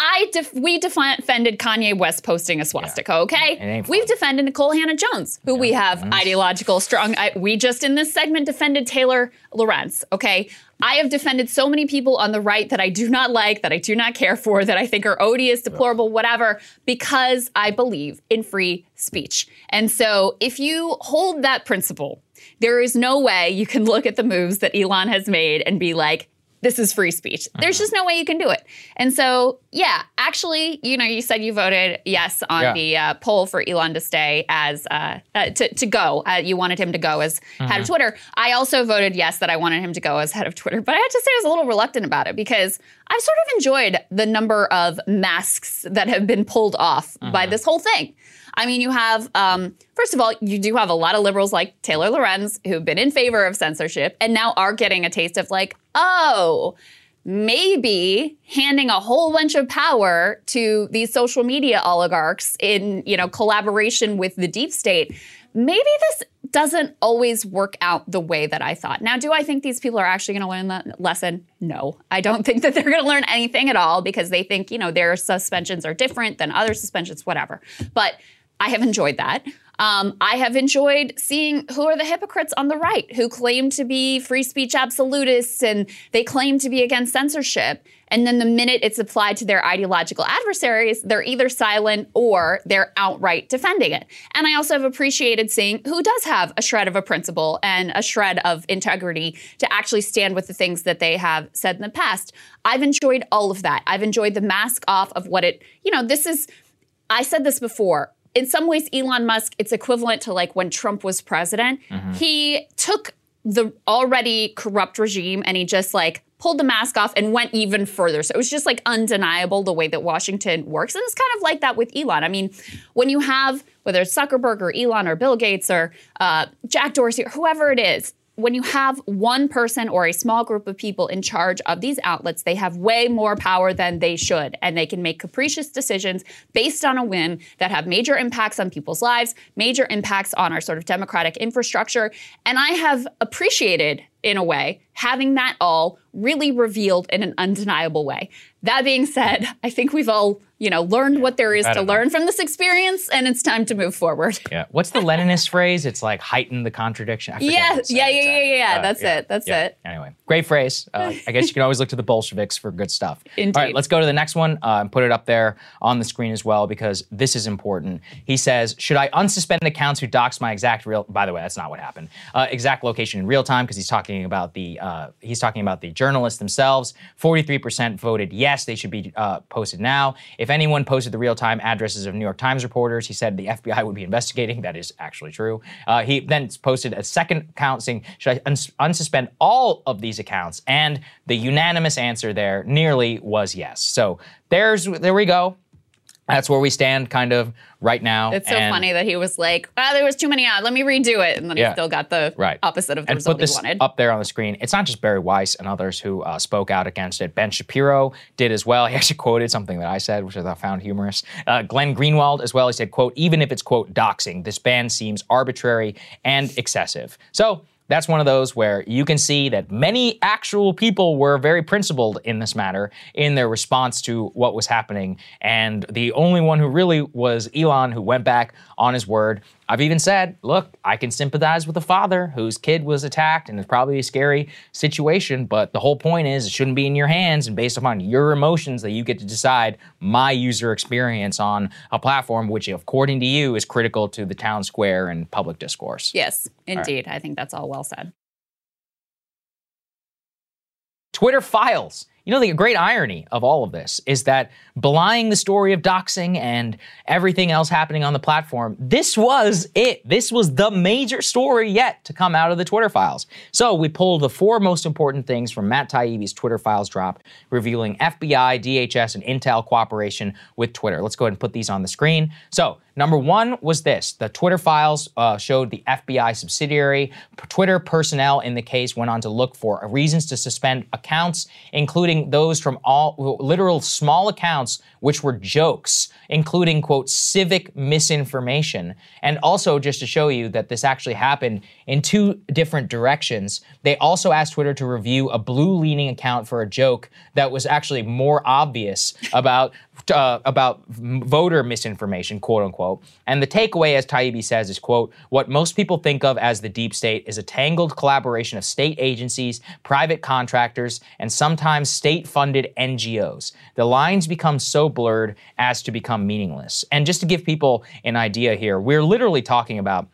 Speaker 2: I def- we defended Kanye West posting a swastika. Okay, we've defended Nikole Hannah-Jones, who we have ideological strong. I, we just in this segment defended Taylor Lorenz. Okay, I have defended so many people on the right that I do not like, that I do not care for, that I think are odious, deplorable, whatever, because I believe in free speech. And so, if you hold that principle, there is no way you can look at the moves that Elon has made and be like, this is free speech. There's just no way you can do it. And so, yeah, actually, you know, you said you voted yes on
Speaker 3: Yeah.
Speaker 2: the uh, poll for Elon to stay as uh, uh, to to go. Uh, you wanted him to go as head of Twitter. I also voted yes that I wanted him to go as head of Twitter, but I have to say I was a little reluctant about it because I've sort of enjoyed the number of masks that have been pulled off by this whole thing. I mean, you have, um, first of all, you do have a lot of liberals like Taylor Lorenz who've been in favor of censorship and now are getting a taste of like, oh, maybe handing a whole bunch of power to these social media oligarchs in, you know, collaboration with the deep state. Maybe this doesn't always work out the way that I thought. Now, do I think these people are actually going to learn that lesson? No. I don't think that they're going to learn anything at all because they think, you know, their suspensions are different than other suspensions, whatever. But I have enjoyed that. Um, I have enjoyed seeing who are the hypocrites on the right who claim to be free speech absolutists and they claim to be against censorship. And then the minute it's applied to their ideological adversaries, they're either silent or they're outright defending it. And I also have appreciated seeing who does have a shred of a principle and a shred of integrity to actually stand with the things that they have said in the past. I've enjoyed all of that. I've enjoyed the mask off of what it, you know, this is, I said this before. In some ways, Elon Musk, it's equivalent to like when Trump was president. He took the already corrupt regime and he just like pulled the mask off and went even further. So it was just like undeniable the way that Washington works. And it's kind of like that with Elon. I mean, when you have, whether it's Zuckerberg or Elon or Bill Gates or uh, Jack Dorsey or whoever it is, when you have one person or a small group of people in charge of these outlets, they have way more power than they should. And they can make capricious decisions based on a whim that have major impacts on people's lives, major impacts on our sort of democratic infrastructure. And I have appreciated in a way, having that all really revealed in an undeniable way. That being said, I think we've all, you know, learned what there is to
Speaker 3: know.
Speaker 2: learn from this experience, and it's time to move forward.
Speaker 3: Yeah. What's the Leninist phrase? It's like heighten the contradiction.
Speaker 2: Yeah,
Speaker 3: how to say
Speaker 2: yeah, yeah, yeah,
Speaker 3: exactly.
Speaker 2: yeah, that's it, that's
Speaker 3: yeah.
Speaker 2: it.
Speaker 3: Anyway, great phrase. Uh, I guess you can always look to the Bolsheviks for good stuff.
Speaker 2: Indeed.
Speaker 3: All right, let's go to the next one uh, and put it up there on the screen as well because this is important. He says, "Should I unsuspend accounts who dox my exact real?" By the way, that's not what happened. Uh, exact location in real time because he's talking about the uh, he's talking about the journalists themselves. Forty-three percent voted yes, they should be uh, posted now. If anyone posted the real-time addresses of New York Times reporters, he said the FBI would be investigating. That is actually true. Uh, he then posted a second account saying, "Should I uns- unsuspend all of these accounts?" And the unanimous answer there nearly was yes. So there's there we go. That's where we stand, kind of right now.
Speaker 2: It's so
Speaker 3: And-
Speaker 2: funny that he was like, "Ah, there was too many odds. Let me redo it," and then
Speaker 3: Yeah.
Speaker 2: he still got the
Speaker 3: Right.
Speaker 2: opposite of the
Speaker 3: and
Speaker 2: result
Speaker 3: put this
Speaker 2: he wanted.
Speaker 3: up there on the screen. It's not just Bari Weiss and others who uh, spoke out against it. Ben Shapiro did as well. He actually quoted something that I said, which I thought found humorous. Uh, Glenn Greenwald as well. He said, "quote Even if it's quote doxing, this ban seems arbitrary and excessive." So. That's one of those where you can see that many actual people were very principled in this matter in their response to what was happening. And the only one who really was Elon, who went back on his word. I've even said, look, I can sympathize with a father whose kid was attacked and it's probably a scary situation, but the whole point is it shouldn't be in your hands and based upon your emotions that you get to decide my user experience on a platform, which, according to you, is critical to the town square and public discourse.
Speaker 2: yes, indeed. I think that's all well said.
Speaker 3: Twitter files. You know, the great irony of all of this is that belying the story of doxing and everything else happening on the platform, this was it. This was the major story yet to come out of the Twitter files. So we pulled the four most important things from Matt Taibbi's Twitter files drop, revealing FBI, DHS, and Intel cooperation with Twitter. Let's go ahead and put these on the screen. So Number one was this the Twitter files uh, showed the FBI subsidiary. Twitter personnel in the case went on to look for reasons to suspend accounts, including those from all literal small accounts, which were jokes, including, quote, civic misinformation. And also, just to show you that this actually happened in two different directions, they also asked Twitter to review a blue leaning account for a joke that was actually more obvious about uh, about voter misinformation, quote unquote. And the takeaway, as Taibbi says, is quote, what most people think of as the deep state is a tangled collaboration of state agencies, private contractors, and sometimes state-funded NGOs. The lines become so blurred as to become meaningless. And just to give people an idea here, we're literally talking about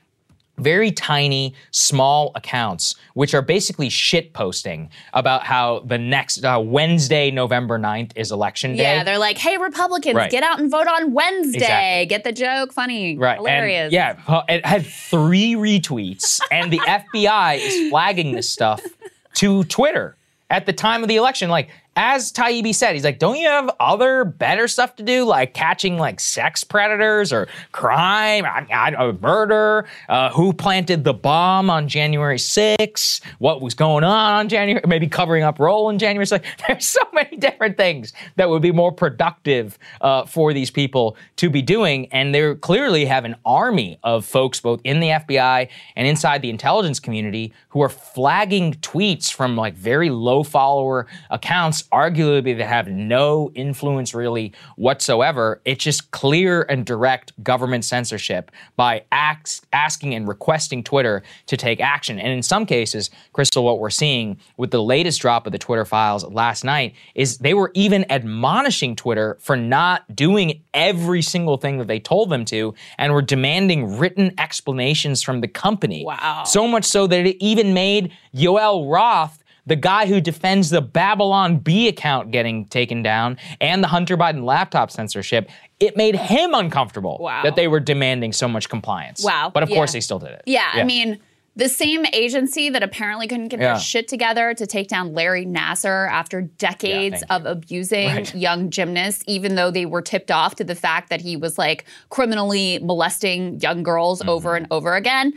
Speaker 3: very tiny, small accounts, which are basically shit posting about how the next uh, Wednesday, November 9th is election day.
Speaker 2: Yeah, they're like, "Hey, Republicans,
Speaker 3: Right.
Speaker 2: get out and vote on Wednesday.
Speaker 3: Exactly.
Speaker 2: Get the joke? Funny,
Speaker 3: Right.
Speaker 2: hilarious."
Speaker 3: And yeah, it had three retweets, and the FBI is flagging this stuff to Twitter at the time of the election. Like, as Taibbi said, he's like, don't you have other better stuff to do, like catching like sex predators or crime, uh, murder? Uh, who planted the bomb on January 6th? What was going on on January? Maybe covering up role in January 6th. There's so many different things that would be more productive uh, for these people to be doing, and they clearly have an army of folks both in the FBI and inside the intelligence community who are flagging tweets from like very low follower accounts, arguably that have no influence really whatsoever. It's just clear and direct government censorship by asking and requesting Twitter to take action. And in some cases, Krystal, what we're seeing with the latest drop of the Twitter files last night is they were even admonishing Twitter for not doing every single thing that they told them to and were demanding written explanations from the company.
Speaker 2: Wow.
Speaker 3: So much so that it even made Yoel Roth the guy who defends the Babylon Bee account getting taken down and the Hunter Biden laptop censorship, it made him uncomfortable
Speaker 2: Wow.
Speaker 3: that they were demanding so much compliance.
Speaker 2: Wow.
Speaker 3: But of
Speaker 2: Yeah.
Speaker 3: course, they still did it.
Speaker 2: Yeah, I mean, the same agency that apparently couldn't get
Speaker 3: Yeah.
Speaker 2: their shit together to take down Larry Nassar after decades
Speaker 3: thank
Speaker 2: of abusing
Speaker 3: Right.
Speaker 2: young gymnasts, even though they were tipped off to the fact that he was like criminally molesting young girls
Speaker 3: Mm-hmm.
Speaker 2: over and over again.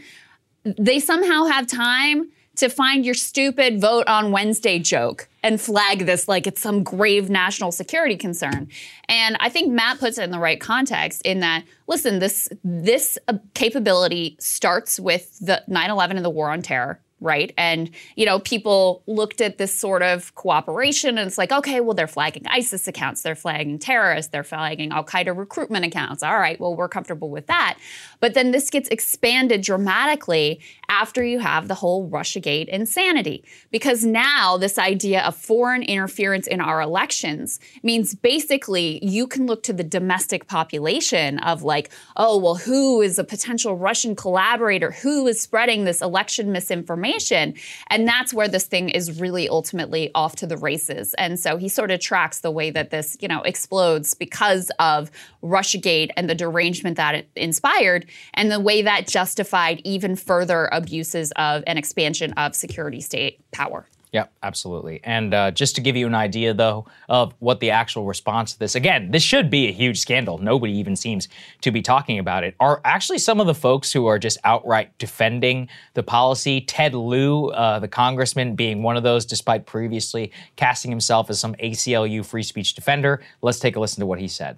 Speaker 2: They somehow have time to find your stupid vote on Wednesday joke and flag this like it's some grave national security concern. And I think Matt puts it in the right context in that listen, this this uh, capability starts with the 9/11 and the war on terror right? And, you know, people looked at this sort of cooperation and it's like, okay, well, they're flagging ISIS accounts, they're flagging terrorists, they're flagging Al Qaeda recruitment accounts. All right, well, we're comfortable with that. But then this gets expanded dramatically after you have the whole Russiagate insanity. Because now this idea of foreign interference in our elections means basically you can look to the domestic population of like, oh, well, who is a potential Russian collaborator? Who is spreading this election misinformation? And that's where this thing is really ultimately off to the races. And so he sort of tracks the way that this, you know, explodes because of Russiagate and the derangement that it inspired and the way that justified even further abuses of an expansion of security state power.
Speaker 3: Yeah, absolutely. And uh, just to give you an idea, though, of what the actual response to this, again, this should be a huge scandal. Nobody even seems to be talking about it. Are actually some of the folks who are just outright defending the policy, Ted Lieu, uh, the congressman, being one of those, despite previously casting himself as some ACLU free speech defender. Let's take a listen to what he said.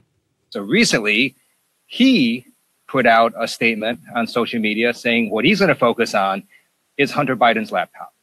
Speaker 5: So recently, he put out a statement on social media saying what he's going to focus on is Hunter Biden's laptop.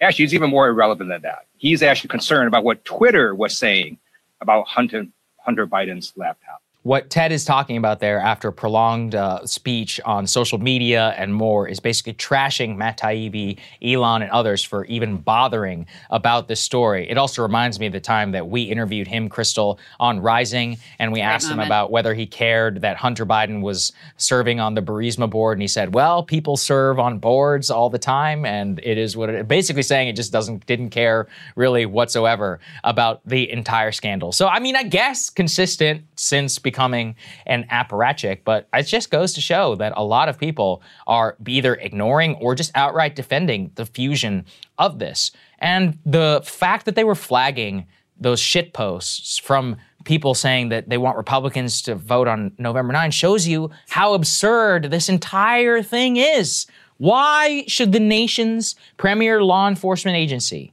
Speaker 5: Actually, it's even more irrelevant than that. He's actually concerned about what Twitter was saying about Hunter, Hunter Biden's laptop
Speaker 3: what Ted is talking about there after a prolonged uh, speech on social media and more is basically trashing Matt Taibbi, Elon, and others for even bothering about this story. It also reminds me of the time that we interviewed him, Krystal, on Rising, and we Great asked moment. him about whether he cared that Hunter Biden was serving on the Burisma board, and he said, "Well, people serve on boards all the time, and it is what it." Basically, saying it just doesn't didn't care really whatsoever about the entire scandal. So, I mean, I guess consistent since because becoming an apparatchik, but it just goes to show that a lot of people are either ignoring or just outright defending the fusion of this. And the fact that they were flagging those shit posts from people saying that they want Republicans to vote on November 9 shows you how absurd this entire thing is. Why should the nation's premier law enforcement agency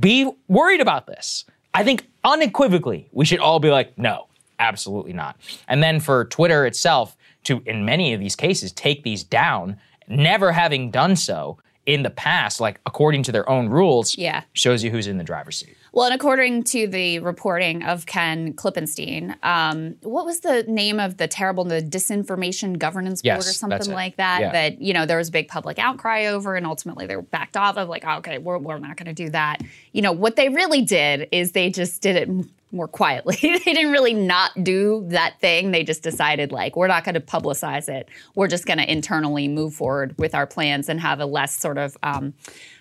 Speaker 3: be worried about this? I think unequivocally, we should all be like, no, Absolutely not. And then for Twitter itself to, in many of these cases, take these down, never having done so in the past, like according to their own rules,
Speaker 2: yeah.
Speaker 3: shows you who's in the driver's seat.
Speaker 2: Well, and according to the reporting of Ken Klippenstein, um, what was the name of the terrible, the disinformation governance board
Speaker 3: yes,
Speaker 2: or something like that?
Speaker 3: Yeah.
Speaker 2: That you know there was a big public outcry over, and ultimately they were backed off of, like, oh, okay, we're, we're not going to do that. You know what they really did is they just did it more quietly. they didn't really not do that thing. They just decided, like, we're not going to publicize it. We're just going to internally move forward with our plans and have a less sort of um,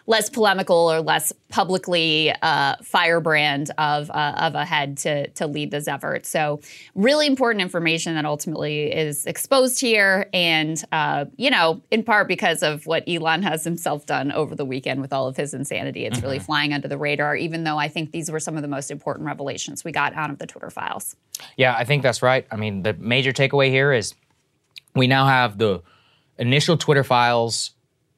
Speaker 2: less polemical or less publicly uh, firebrand of uh, of a head to to lead this effort. So really important information that ultimately is exposed here, and uh, you know, in part because of what Elon has himself done over the weekend with all of his insanity. It's mm-hmm. really flying under the radar. Even though I think these were some of the most important revelations we got out of the Twitter files.
Speaker 3: Yeah, I think that's right. I mean, the major takeaway here is we now have the initial Twitter files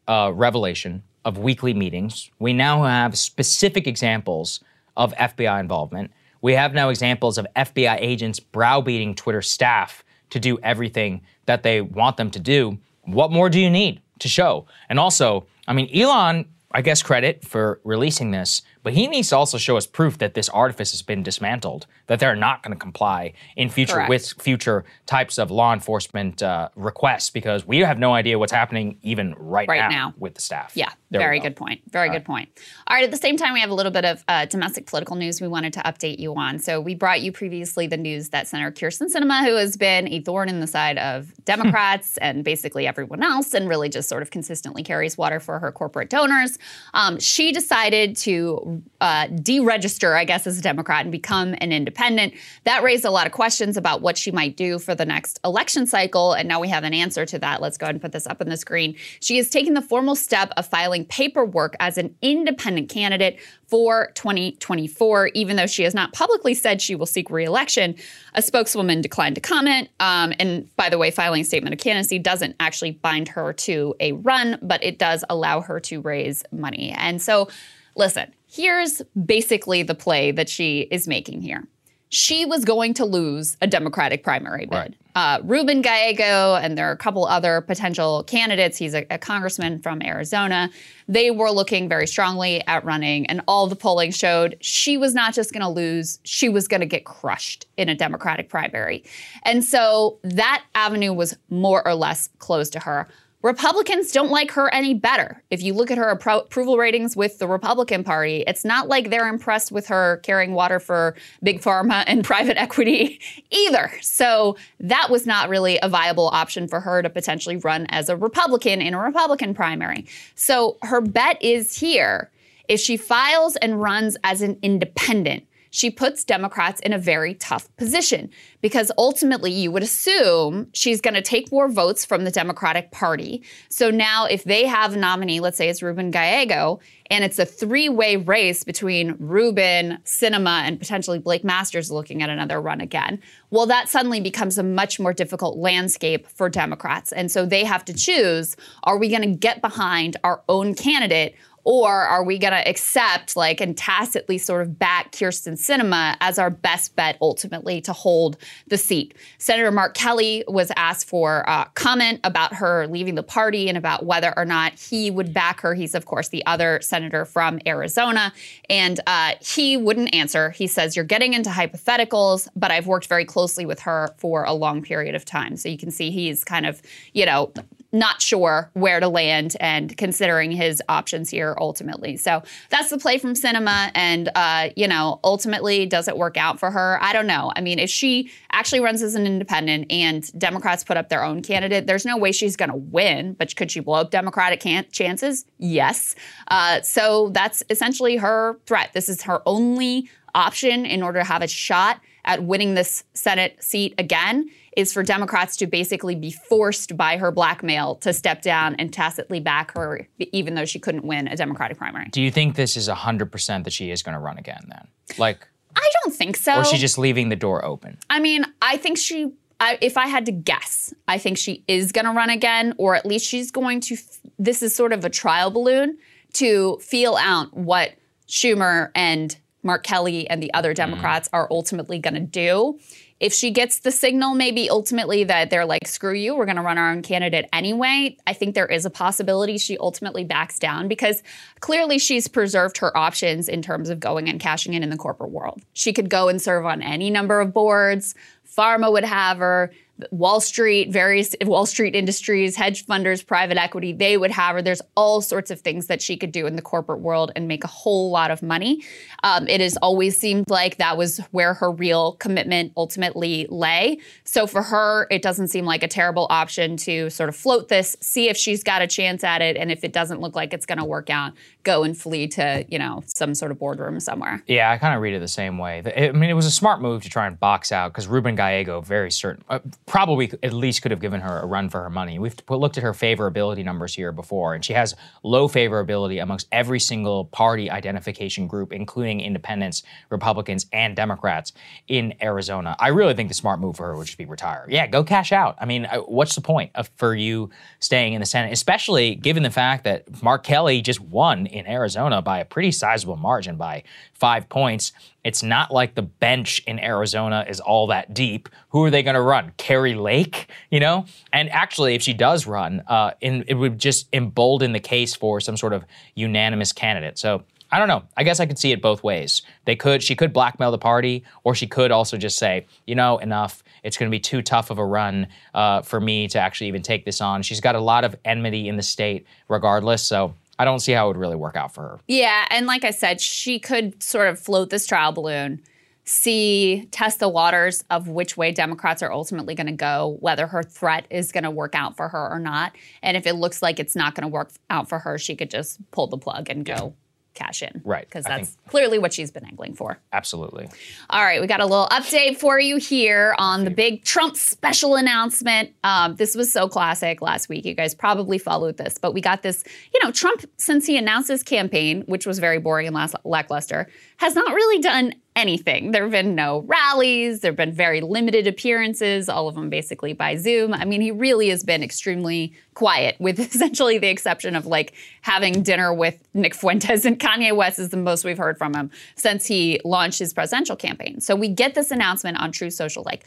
Speaker 3: uh, revelation of weekly meetings. We now have specific examples of FBI involvement. We have now examples of FBI agents browbeating Twitter staff to do everything that they want them to do. What more do you need to show? And also, I mean, Elon, I guess credit for releasing this, but he needs to also show us proof that this artifice has been dismantled, that they're not going to comply in future
Speaker 2: Correct.
Speaker 3: with future types of law enforcement uh, requests because we have no idea what's happening even right,
Speaker 2: right
Speaker 3: now,
Speaker 2: now,
Speaker 3: with the staff.
Speaker 2: Yeah, there very good point. Very All good right. point. All right, at the same time, we have a little bit of uh, domestic political news we wanted to update you on. So we brought you previously the news that Senator Kyrsten Sinema, who has been a thorn in the side of Democrats and basically everyone else, and really just sort of consistently carries water for her corporate donors, um, she decided to uh, deregister, I guess, as a Democrat and become an independent. That raised a lot of questions about what she might do for the next election cycle. And now we have an answer to that. Let's go ahead and put this up on the screen. She is taking the formal step of filing paperwork as an independent candidate for 2024, even though she has not publicly said she will seek reelection. A spokeswoman declined to comment. Um, and by the way, filing a statement of candidacy doesn't actually bind her to a run, but it does allow her to raise money. And so, listen, here's basically the play that she is making here. she was going to lose a Democratic primary bid.
Speaker 3: Right.
Speaker 2: Uh, Ruben Gallego and there are a couple other potential candidates. He's a, a congressman from Arizona. They were looking very strongly at running, and all the polling showed she was not just going to lose, she was going to get crushed in a Democratic primary. And so that avenue was more or less closed to her. Republicans don't like her any better. If you look at her appro- approval ratings with the Republican Party, it's not like they're impressed with her carrying water for big pharma and private equity either. So that was not really a viable option for her to potentially run as a Republican in a Republican primary. So her bet is here. If she files and runs as an independent, she puts Democrats in a very tough position because ultimately you would assume she's going to take more votes from the Democratic Party. So now, if they have a nominee, let's say it's Ruben Gallego, and it's a three way race between Ruben, Sinema, and potentially Blake Masters looking at another run again, well, that suddenly becomes a much more difficult landscape for Democrats. And so they have to choose are we going to get behind our own candidate? Or are we going to accept, like, and tacitly sort of back Kyrsten Sinema as our best bet ultimately to hold the seat? Senator Mark Kelly was asked for uh, comment about her leaving the party and about whether or not he would back her. He's, of course, the other senator from Arizona. And uh, he wouldn't answer. He says, You're getting into hypotheticals, but I've worked very closely with her for a long period of time. So you can see he's kind of, you know, not sure where to land and considering his options here ultimately. So that's the play from Sinema. And, uh, you know, ultimately, does it work out for her? I don't know. I mean, if she actually runs as an independent and Democrats put up their own candidate, there's no way she's going to win. But could she blow up Democratic can- chances? Yes. Uh, so that's essentially her threat. This is her only option in order to have a shot at winning this Senate seat again is for Democrats to basically be forced by her blackmail to step down and tacitly back her, even though she couldn't win a Democratic primary.
Speaker 3: Do you think this is 100% that she is going to run again then? Like,
Speaker 2: I don't think so.
Speaker 3: or is she just leaving the door open?
Speaker 2: I mean, I think she. I, if I had to guess, I think she is going to run again, or at least she's going to. This is sort of a trial balloon to feel out what Schumer and Mark Kelly and the other mm. Democrats are ultimately going to do. If she gets the signal, maybe ultimately that they're like, screw you, we're going to run our own candidate anyway, I think there is a possibility she ultimately backs down because clearly she's preserved her options in terms of going and cashing in in the corporate world. She could go and serve on any number of boards. Pharma would have her. Wall Street, various Wall Street industries, hedge funders, private equity, they would have her. There's all sorts of things that she could do in the corporate world and make a whole lot of money. Um, it has always seemed like that was where her real commitment ultimately lay. So for her, it doesn't seem like a terrible option to sort of float this, see if she's got a chance at it, and if it doesn't look like it's going to work out, go and flee to you know some sort of boardroom somewhere.
Speaker 3: Yeah, I kind of read it the same way. I mean, it was a smart move to try and box out because Ruben Gallego, very certain, uh, probably at least could have given her a run for her money. We've looked at her favorability numbers here before, and she has low favorability amongst every single party identification group, including independents, Republicans, and Democrats in Arizona. I really think the smart move for her would just be retire. Yeah, go cash out. I mean, uh, what's the point of, for you staying in the Senate, especially given the fact that Mark Kelly just won in Arizona by a pretty sizable margin by five points. It's not like the bench in Arizona is all that deep. Who are they going to run? Kari Lake, you know? And actually, if she does run, uh, in, it would just embolden the case for some sort of unanimous candidate. So I don't know. I guess I could see it both ways. They could, she could blackmail the party, or she could also just say, you know, enough. It's going to be too tough of a run uh, for me to actually even take this on. She's got a lot of enmity in the state, regardless. So I don't see how it would really work out for her.
Speaker 2: Yeah, and like I said, she could sort of float this trial balloon, see, test the waters of which way Democrats are ultimately going to go, whether her threat is going to work out for her or not. And if it looks like it's not going to work out for her, she could just pull the plug and go cash in.
Speaker 3: Right.
Speaker 2: Because that's
Speaker 3: think-
Speaker 2: clearly what she's been angling for.
Speaker 3: Absolutely.
Speaker 2: All right, we got a little update for you here on the big Trump special announcement. Um, this was so classic last week. You guys probably followed this, but we got this. You know, Trump, since he announced his campaign, which was very boring and last, lackluster, has not really done anything. There have been no rallies, there have been very limited appearances, all of them basically by Zoom. I mean, he really has been extremely quiet, with essentially the exception of like having dinner with Nick Fuentes and Kanye West is the most we've heard from him since he launched his presidential campaign. So we get this announcement on Truth Social like,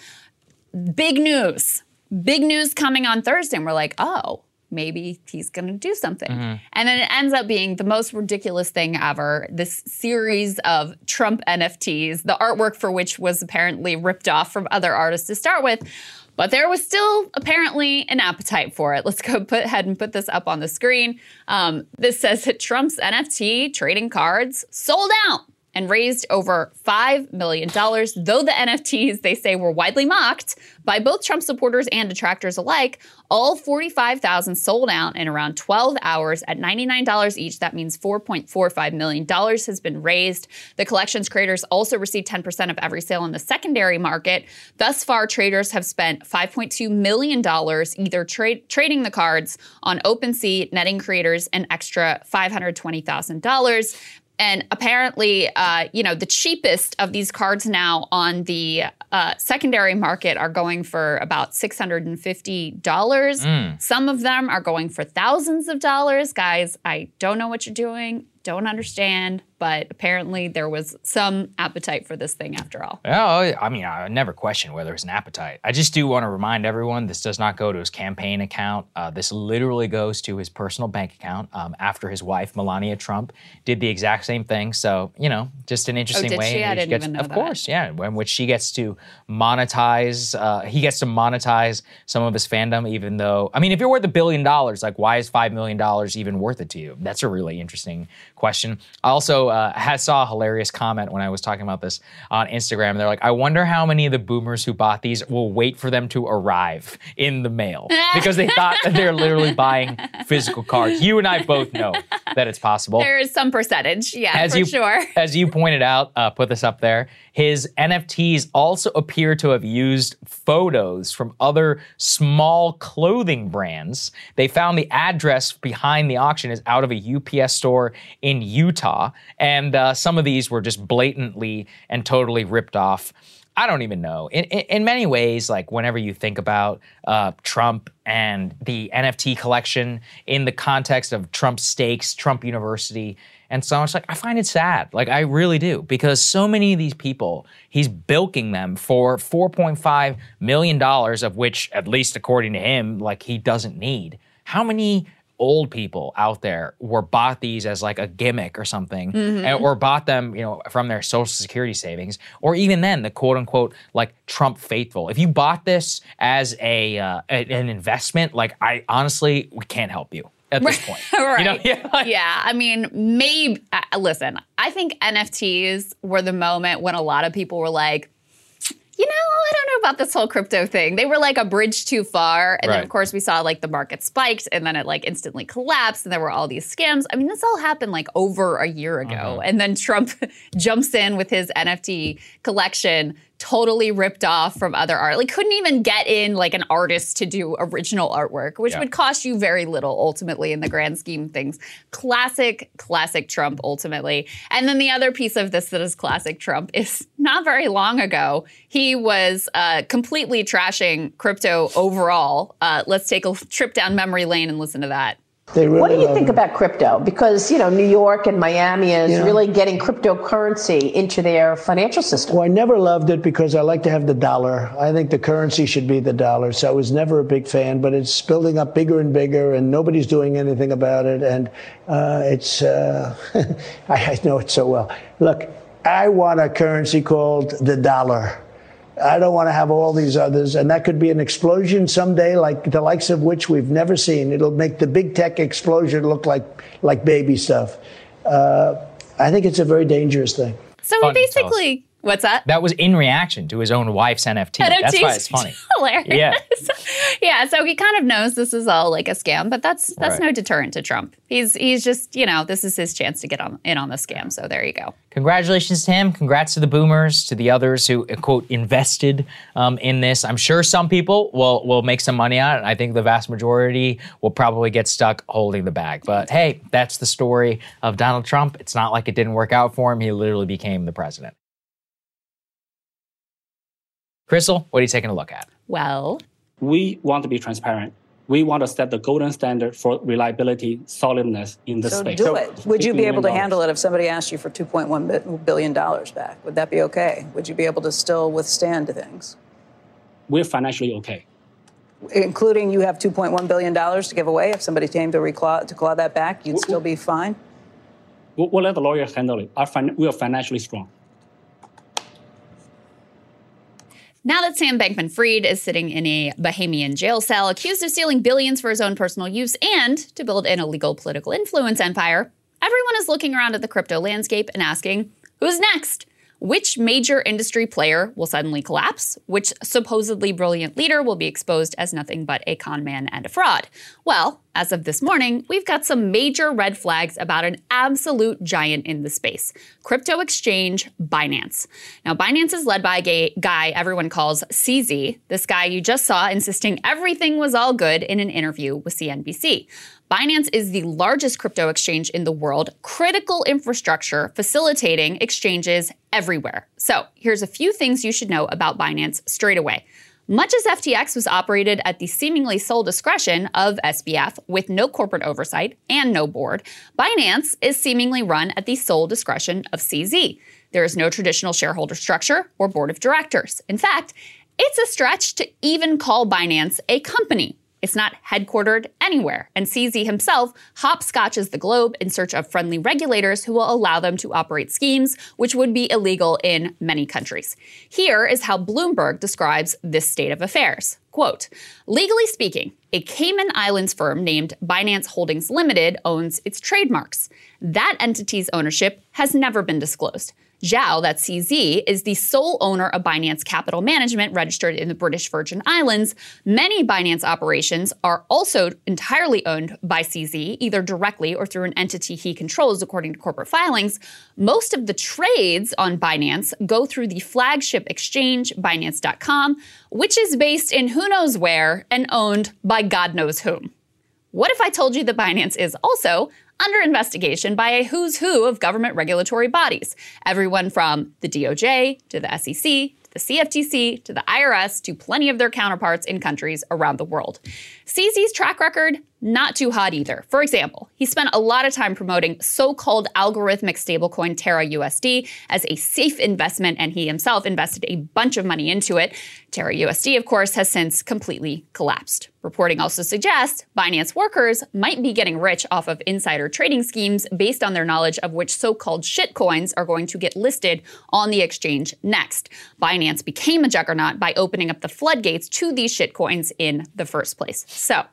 Speaker 2: big news, big news coming on Thursday. And we're like, oh, maybe he's going to do something.
Speaker 3: Mm-hmm.
Speaker 2: And then it ends up being the most ridiculous thing ever this series of Trump NFTs, the artwork for which was apparently ripped off from other artists to start with. But there was still apparently an appetite for it. Let's go put, ahead and put this up on the screen. Um, this says that Trump's NFT trading cards sold out and raised over $5 million, though the NFTs, they say, were widely mocked by both Trump supporters and detractors alike. All 45,000 sold out in around 12 hours at $99 each. That means $4.45 million has been raised. The collections creators also received 10% of every sale in the secondary market. Thus far, traders have spent $5.2 million either tra- trading the cards on OpenSea, netting creators an extra $520,000. And apparently, uh, you know, the cheapest of these cards now on the uh, secondary market are going for about $650.
Speaker 3: Mm.
Speaker 2: Some of them are going for thousands of dollars. Guys, I don't know what you're doing, don't understand, but apparently there was some appetite for this thing after all.
Speaker 3: Oh, I mean, I never question whether it's an appetite. I just do want to remind everyone this does not go to his campaign account. Uh, this literally goes to his personal bank account um, after his wife, Melania Trump, did the exact same thing. So, you know, just an interesting
Speaker 2: did
Speaker 3: way.
Speaker 2: she?
Speaker 3: in
Speaker 2: I
Speaker 3: which
Speaker 2: didn't
Speaker 3: gets,
Speaker 2: even know
Speaker 3: Of
Speaker 2: that.
Speaker 3: course, yeah, in which she gets to monetize, uh, he gets to monetize some of his fandom, even though, I mean, if you're worth a billion dollars, like, why is $5 million even worth it to you? That's a really interesting question. I also uh, saw a hilarious comment when I was talking about this on Instagram. They're like, I wonder how many of the boomers who bought these will wait for them to arrive in the mail because they thought that they're literally buying physical cards. You and I both know that it's possible
Speaker 2: There is some percentage, yeah,
Speaker 3: as
Speaker 2: for
Speaker 3: you
Speaker 2: sure.
Speaker 3: as you pointed out, uh, put this up there. His NFTs also appear to have used photos from other small clothing brands. They found the address behind the auction is out of a UPS store in Utah, and uh, some of these were just blatantly and totally ripped off. I don't even know. In, in, in many ways, like whenever you think about uh, Trump and the NFT collection in the context of Trump Steaks, Trump University, and so much, like I find it sad. Like I really do, because so many of these people, he's bilking them for 4.5 million dollars, of which, at least according to him, like he doesn't need. How many old people out there were bought these as like a gimmick or something and- or bought them you know from their social security savings or even then the quote unquote like trump faithful. If you bought this as a, uh, a- an investment like i honestly we can't help you at this point.
Speaker 2: Right.
Speaker 3: you know? Yeah, like-
Speaker 2: yeah, I mean, maybe. Uh, listen, I think NFTs were the moment when a lot of people were like, you know, I don't know about this whole crypto thing. They were like a bridge too far. And then, of course, we saw like the market spiked and then it like instantly collapsed and there were all these scams. I mean, this all happened like over a year ago.
Speaker 3: Uh-huh.
Speaker 2: And then Trump jumps in with his NFT collection. Totally ripped off from other art. Like, couldn't even get in like an artist to do original artwork, which
Speaker 3: Yeah.
Speaker 2: would cost you very little ultimately in the grand scheme of things. Classic, classic Trump ultimately. And then the other piece of this that is classic Trump is not very long ago, he was uh, completely trashing crypto overall. Uh, let's take a trip down memory lane and listen to that.
Speaker 6: They really
Speaker 7: What do you think
Speaker 6: it.
Speaker 7: about crypto? Because, you know, New York and Miami is
Speaker 6: Yeah.
Speaker 7: really getting cryptocurrency into their financial system.
Speaker 6: Well, I never loved it because I like to have the dollar. I think the currency should be the dollar. So I was never a big fan, but it's building up bigger and bigger, and nobody's doing anything about it. And uh, it's, uh, I, I know it so well. Look, I want a currency called the dollar. I don't want to have all these others, and that could be an explosion someday, like the likes of which we've never seen. It'll make the big tech explosion look like like baby stuff. Uh, I think it's a very dangerous thing.
Speaker 2: So
Speaker 3: Fun,
Speaker 2: he basically What's that?
Speaker 3: That was in reaction to his own wife's NFT. That's why it's funny.
Speaker 2: Hilarious.
Speaker 3: Yeah.
Speaker 2: yeah. So he kind of knows this is all like a scam, but that's that's
Speaker 3: Right.
Speaker 2: no deterrent to Trump. He's he's just you know this is his chance to get on in on the scam. So there you go.
Speaker 3: Congratulations to him. Congrats to the boomers, to the others who quote invested um, in this. I'm sure some people will will make some money on it. I think the vast majority will probably get stuck holding the bag. But hey, that's the story of Donald Trump. It's not like it didn't work out for him. He literally became the president. Crystal, what are you taking a look at?
Speaker 2: Well,
Speaker 8: we want to be transparent. We want to set the golden standard for reliability, solidness in this
Speaker 9: So
Speaker 8: space.
Speaker 9: do it. Would you be able to handle it if somebody asked you for $2.1 bi- billion dollars back? Would that be okay? Would you be able to still withstand things?
Speaker 8: We're financially okay.
Speaker 9: Including you have $2.1 billion to give away. If somebody came to, reclaw, to claw that back, you'd still be fine?
Speaker 8: We'll, we'll let the lawyers handle it. Our fin- we are financially strong.
Speaker 2: Now that Sam Bankman Fried is sitting in a Bahamian jail cell accused of stealing billions for his own personal use and to build an illegal political influence empire, everyone is looking around at the crypto landscape and asking, who's next? Which major industry player will suddenly collapse? Which supposedly brilliant leader will be exposed as nothing but a con man and a fraud? Well, as of this morning, we've got some major red flags about an absolute giant in the space crypto exchange Binance. Now, Binance is led by a guy everyone calls CZ, this guy you just saw insisting everything was all good in an interview with CNBC. Binance is the largest crypto exchange in the world, critical infrastructure facilitating exchanges everywhere. So, here's a few things you should know about Binance straight away. Much as FTX was operated at the seemingly sole discretion of SBF with no corporate oversight and no board, Binance is seemingly run at the sole discretion of CZ. There is no traditional shareholder structure or board of directors. In fact, it's a stretch to even call Binance a company. It's not headquartered anywhere, and CZ himself hopscotches the globe in search of friendly regulators who will allow them to operate schemes which would be illegal in many countries. Here is how Bloomberg describes this state of affairs. Quote, legally speaking, a Cayman Islands firm named Binance Holdings Limited owns its trademarks. That entity's ownership has never been disclosed. Zhao, that's CZ, is the sole owner of Binance Capital Management, registered in the British Virgin Islands. Many Binance operations are also entirely owned by CZ, either directly or through an entity he controls, according to corporate filings. Most of the trades on Binance go through the flagship exchange, Binance.com, which is based in who knows where and owned by God knows whom. What if I told you that Binance is also under investigation by a who's who of government regulatory bodies? Everyone from the DOJ to the SEC to the CFTC to the IRS to plenty of their counterparts in countries around the world. CZ's track record, not too hot either. For example, he spent a lot of time promoting so called algorithmic stablecoin Terra USD as a safe investment, and he himself invested a bunch of money into it. Terra USD, of course, has since completely collapsed. Reporting also suggests Binance workers might be getting rich off of insider trading schemes based on their knowledge of which so called shitcoins are going to get listed on the exchange next. Binance became a juggernaut by opening up the floodgates to these shitcoins in the first place. So,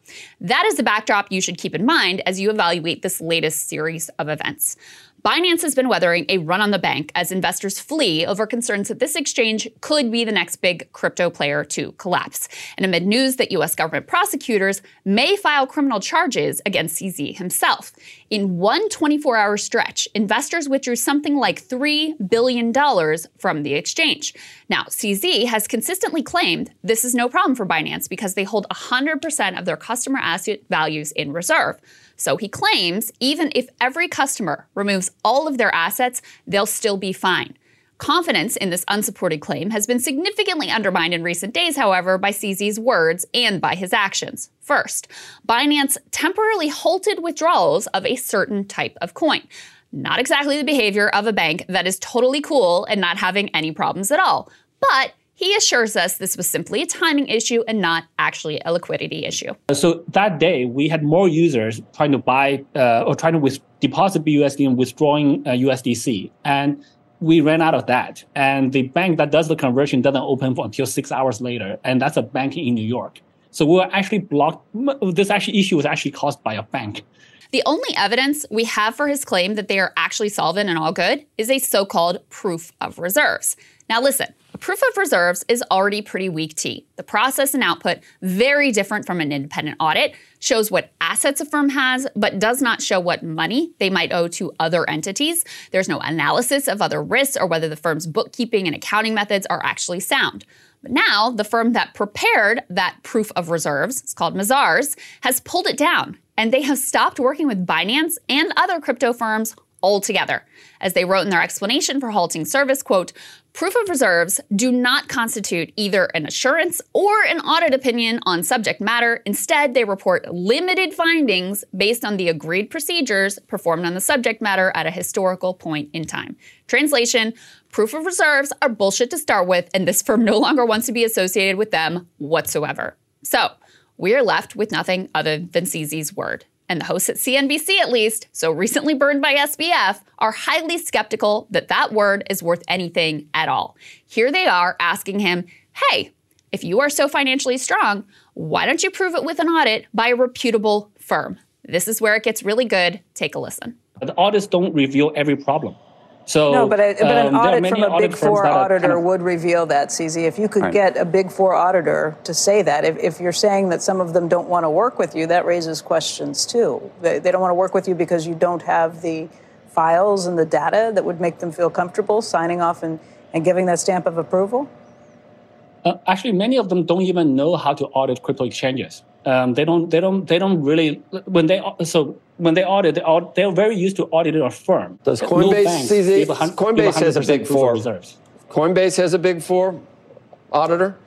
Speaker 2: that is the backdrop you should keep in mind as you evaluate this latest series of events. Binance has been weathering a run on the bank as investors flee over concerns that this exchange could be the next big crypto player to collapse. And amid news that US government prosecutors may file criminal charges against CZ himself. In one 24 hour stretch, investors withdrew something like $3 billion from the exchange. Now, CZ has consistently claimed this is no problem for Binance because they hold 100% of their customer asset values in reserve. So he claims even if every customer removes all of their assets, they'll still be fine. Confidence in this unsupported claim has been significantly undermined in recent days, however, by CZ's words and by his actions. First, Binance temporarily halted withdrawals of a certain type of coin. Not exactly the behavior of a bank that is totally cool and not having any problems at all. But he assures us this was simply a timing issue and not actually a liquidity issue.
Speaker 8: So that day, we had more users trying to buy uh, or trying to with- deposit BUSD and withdrawing uh, USDC. And we ran out of that. And the bank that does the conversion doesn't open for until six hours later. And that's a bank in New York. So we were actually blocked. This actually issue was actually caused by a bank.
Speaker 2: The only evidence we have for his claim that they are actually solvent and all good is a so called proof of reserves. Now, listen, proof of reserves is already pretty weak tea. The process and output, very different from an independent audit, shows what assets a firm has, but does not show what money they might owe to other entities. There's no analysis of other risks or whether the firm's bookkeeping and accounting methods are actually sound. But now, the firm that prepared that proof of reserves, it's called Mazars, has pulled it down, and they have stopped working with Binance and other crypto firms altogether. As they wrote in their explanation for halting service, quote, proof of reserves do not constitute either an assurance or an audit opinion on subject matter. Instead, they report limited findings based on the agreed procedures performed on the subject matter at a historical point in time. Translation, proof of reserves are bullshit to start with, and this firm no longer wants to be associated with them whatsoever. So, we are left with nothing other than CZ's word and the hosts at CNBC at least, so recently burned by SBF, are highly skeptical that that word is worth anything at all. Here they are asking him, hey, if you are so financially strong, why don't you prove it with an audit by a reputable firm? This is where it gets really good. Take a listen.
Speaker 8: The audits don't reveal every problem. So
Speaker 9: no, but, a, but an
Speaker 8: um,
Speaker 9: audit from a Big Four auditor kind of, would reveal that, CZ. If you could right. get a Big Four auditor to say that, if, if, you're saying that some of them don't want to work with you, that raises questions too. They, they don't want to work with you because you don't have the files and the data that would make them feel comfortable signing off and, and giving that stamp of approval.
Speaker 8: Uh, actually, many of them don't even know how to audit crypto exchanges. Um, they don't. They don't. They don't really. When they so when they audit, they are, they're very used to auditing a firm.
Speaker 10: Does Coinbase, no CZ, Coinbase has a big four. Reserves. Coinbase has a big four auditor?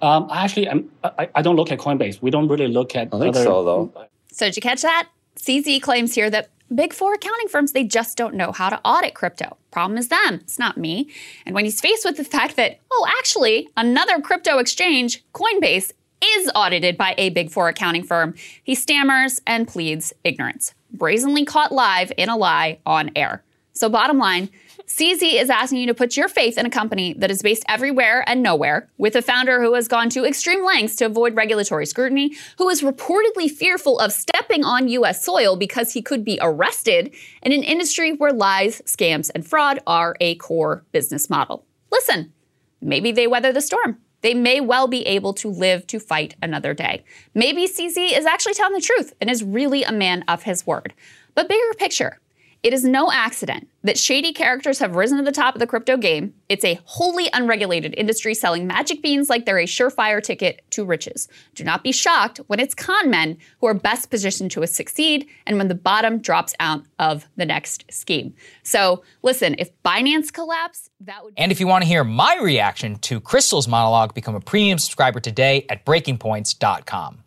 Speaker 8: Um, actually, I'm, I, I, don't look at Coinbase. We don't really look at
Speaker 10: I think
Speaker 8: other,
Speaker 10: so, though.
Speaker 2: So did you catch that? CZ claims here that big four accounting firms, they just don't know how to audit crypto. Problem is them, it's not me. And when he's faced with the fact that, oh, actually, another crypto exchange, Coinbase, is audited by a Big Four accounting firm, he stammers and pleads ignorance, brazenly caught live in a lie on air. So, bottom line, CZ is asking you to put your faith in a company that is based everywhere and nowhere, with a founder who has gone to extreme lengths to avoid regulatory scrutiny, who is reportedly fearful of stepping on U.S. soil because he could be arrested in an industry where lies, scams, and fraud are a core business model. Listen, maybe they weather the storm. They may well be able to live to fight another day. Maybe CZ is actually telling the truth and is really a man of his word. But bigger picture, it is no accident that shady characters have risen to the top of the crypto game. It's a wholly unregulated industry selling magic beans like they're a surefire ticket to riches. Do not be shocked when it's con men who are best positioned to succeed and when the bottom drops out of the next scheme. So, listen, if Binance collapse, that would
Speaker 3: And if you want to hear my reaction to Krystal's monologue, become a premium subscriber today at breakingpoints.com.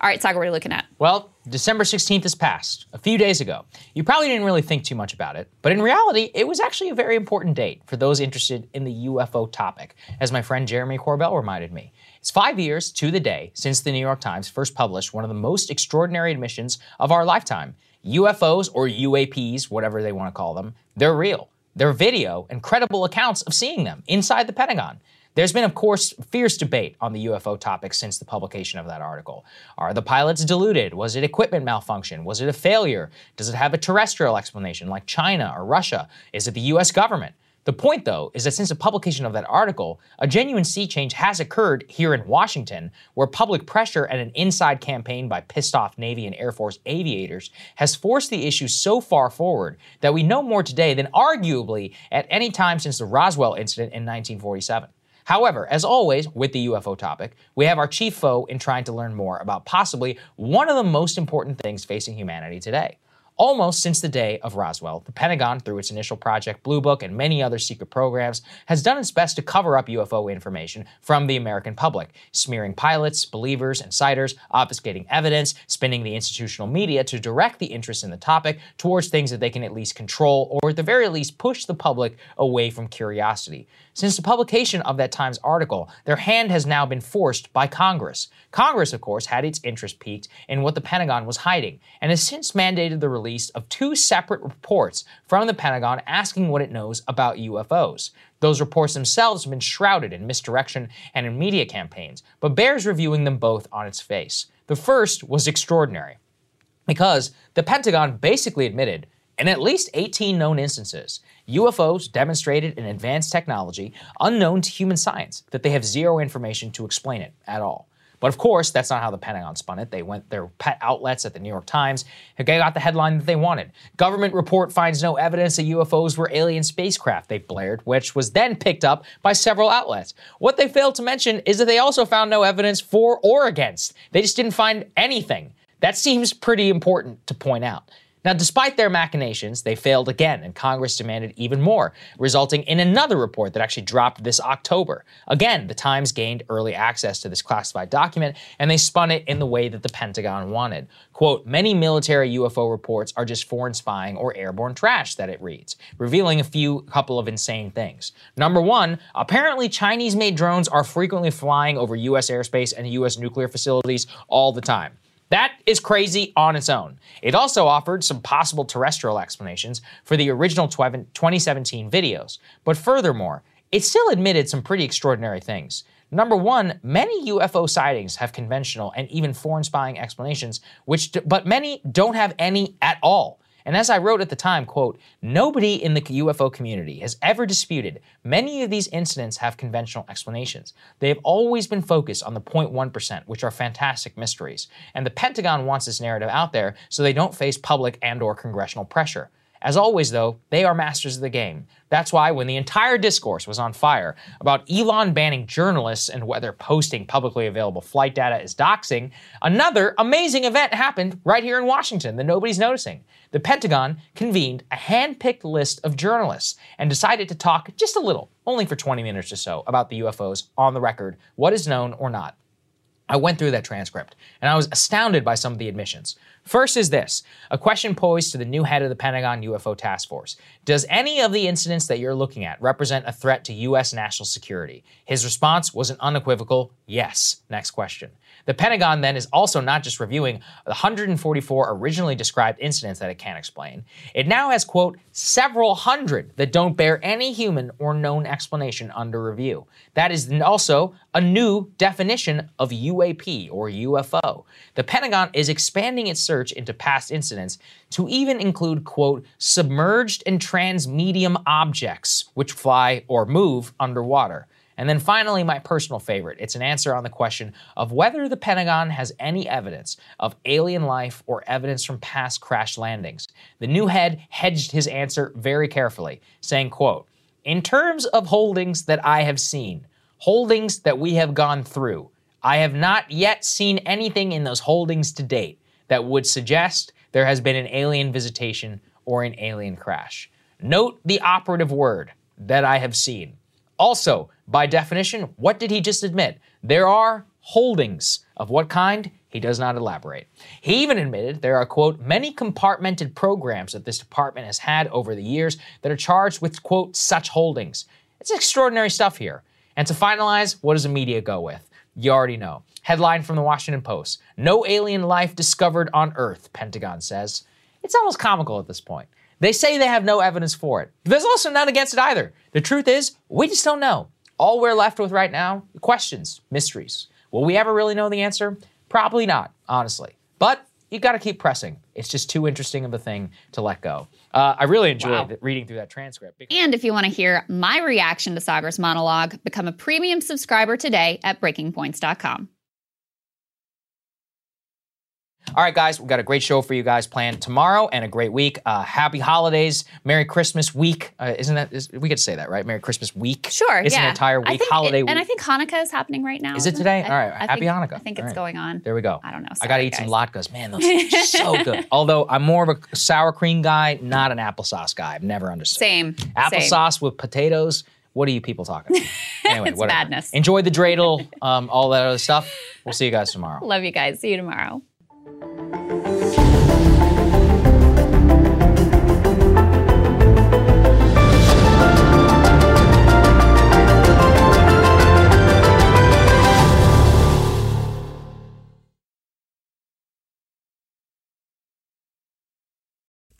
Speaker 2: All right, Saagar, what are you looking at?
Speaker 3: Well, December 16th is passed, a few days ago. You probably didn't really think too much about it, but in reality, it was actually a very important date for those interested in the UFO topic, as my friend Jeremy Corbell reminded me. It's five years to the day since the New York Times first published one of the most extraordinary admissions of our lifetime. UFOs, or UAPs, whatever they want to call them, they're real. They're video and credible accounts of seeing them inside the Pentagon. There's been, of course, fierce debate on the UFO topic since the publication of that article. Are the pilots deluded? Was it equipment malfunction? Was it a failure? Does it have a terrestrial explanation like China or Russia? Is it the US government? The point, though, is that since the publication of that article, a genuine sea change has occurred here in Washington, where public pressure and an inside campaign by pissed off Navy and Air Force aviators has forced the issue so far forward that we know more today than arguably at any time since the Roswell incident in 1947. However, as always with the UFO topic, we have our chief foe in trying to learn more about possibly one of the most important things facing humanity today. Almost since the day of Roswell, the Pentagon, through its initial Project Blue Book and many other secret programs, has done its best to cover up UFO information from the American public, smearing pilots, believers, and sighters, obfuscating evidence, spinning the institutional media to direct the interest in the topic towards things that they can at least control or at the very least push the public away from curiosity. Since the publication of that Times article, their hand has now been forced by Congress. Congress, of course, had its interest piqued in what the Pentagon was hiding and has since mandated the release of two separate reports from the Pentagon asking what it knows about UFOs. Those reports themselves have been shrouded in misdirection and in media campaigns, but bears reviewing them both on its face. The first was extraordinary because the Pentagon basically admitted in at least 18 known instances, UFOs demonstrated an advanced technology unknown to human science, that they have zero information to explain it at all. But of course, that's not how the Pentagon spun it. They went their pet outlets at the New York Times and got the headline that they wanted. Government report finds no evidence that UFOs were alien spacecraft, they blared, which was then picked up by several outlets. What they failed to mention is that they also found no evidence for or against. They just didn't find anything. That seems pretty important to point out. Now, despite their machinations, they failed again, and Congress demanded even more, resulting in another report that actually dropped this October. Again, the Times gained early access to this classified document, and they spun it in the way that the Pentagon wanted. Quote, many military UFO reports are just foreign spying or airborne trash, that it reads, revealing a few couple of insane things. Number one, apparently Chinese made drones are frequently flying over U.S. airspace and U.S. nuclear facilities all the time. That is crazy on its own. It also offered some possible terrestrial explanations for the original 2017 videos. But furthermore, it still admitted some pretty extraordinary things. Number one, many UFO sightings have conventional and even foreign spying explanations, which, but many don't have any at all. And as I wrote at the time, quote, nobody in the UFO community has ever disputed many of these incidents have conventional explanations. They have always been focused on the 0.1%, which are fantastic mysteries. And the Pentagon wants this narrative out there so they don't face public and or congressional pressure. As always, though, they are masters of the game. That's why when the entire discourse was on fire about Elon banning journalists and whether posting publicly available flight data is doxing, another amazing event happened right here in Washington that nobody's noticing. The Pentagon convened a hand picked list of journalists and decided to talk just a little, only for 20 minutes or so, about the UFOs on the record, what is known or not. I went through that transcript and I was astounded by some of the admissions. First is this a question posed to the new head of the Pentagon UFO Task Force. Does any of the incidents that you're looking at represent a threat to U.S. national security? His response was an unequivocal yes. Next question. The Pentagon then is also not just reviewing the 144 originally described incidents that it can't explain. It now has, quote, several hundred that don't bear any human or known explanation under review. That is also a new definition of UAP or UFO. The Pentagon is expanding its search into past incidents to even include, quote, submerged and transmedium objects which fly or move underwater. And then finally, my personal favorite. It's an answer on the question of whether the Pentagon has any evidence of alien life or evidence from past crash landings. The new head hedged his answer very carefully, saying, quote, in terms of holdings that I have seen, holdings that we have gone through, I have not yet seen anything in those holdings to date that would suggest there has been an alien visitation or an alien crash. Note the operative word that I have seen. Also, by definition, what did he just admit? There are holdings. Of what kind? He does not elaborate. He even admitted there are, quote, many compartmented programs that this department has had over the years that are charged with, quote, such holdings. It's extraordinary stuff here. And to finalize, what does the media go with? You already know. Headline from the Washington Post No alien life discovered on Earth, Pentagon says. It's almost comical at this point. They say they have no evidence for it. There's also none against it either. The truth is, we just don't know. All we're left with right now, questions, mysteries. Will we ever really know the answer? Probably not, honestly. But you got to keep pressing. It's just too interesting of a thing to let go. Uh, I really enjoyed wow. reading through that transcript.
Speaker 2: And if you want to hear my reaction to Saagar's monologue, become a premium subscriber today at breakingpoints.com.
Speaker 3: All right, guys, we've got a great show for you guys planned tomorrow and a great week. Uh, happy holidays, Merry Christmas week. Uh, isn't that, is, we could say that, right? Merry Christmas week.
Speaker 2: Sure,
Speaker 3: It's
Speaker 2: yeah.
Speaker 3: an entire week, holiday
Speaker 2: it,
Speaker 3: week.
Speaker 2: And I think Hanukkah is happening right now.
Speaker 3: Is it today? All right,
Speaker 2: I
Speaker 3: happy
Speaker 2: think,
Speaker 3: Hanukkah.
Speaker 2: I think it's
Speaker 3: right.
Speaker 2: going on.
Speaker 3: There we go.
Speaker 2: I don't know.
Speaker 3: I got to
Speaker 2: Sorry,
Speaker 3: eat some latkes. Man, those are so good. Although I'm more of a sour cream guy, not an applesauce guy. I've never understood.
Speaker 2: Same. Same.
Speaker 3: Applesauce with potatoes. What are you people talking about? Anyway,
Speaker 2: It's
Speaker 3: whatever.
Speaker 2: madness.
Speaker 3: Enjoy the dreidel, um, all that other stuff. We'll see you guys tomorrow.
Speaker 2: Love you guys. See you tomorrow.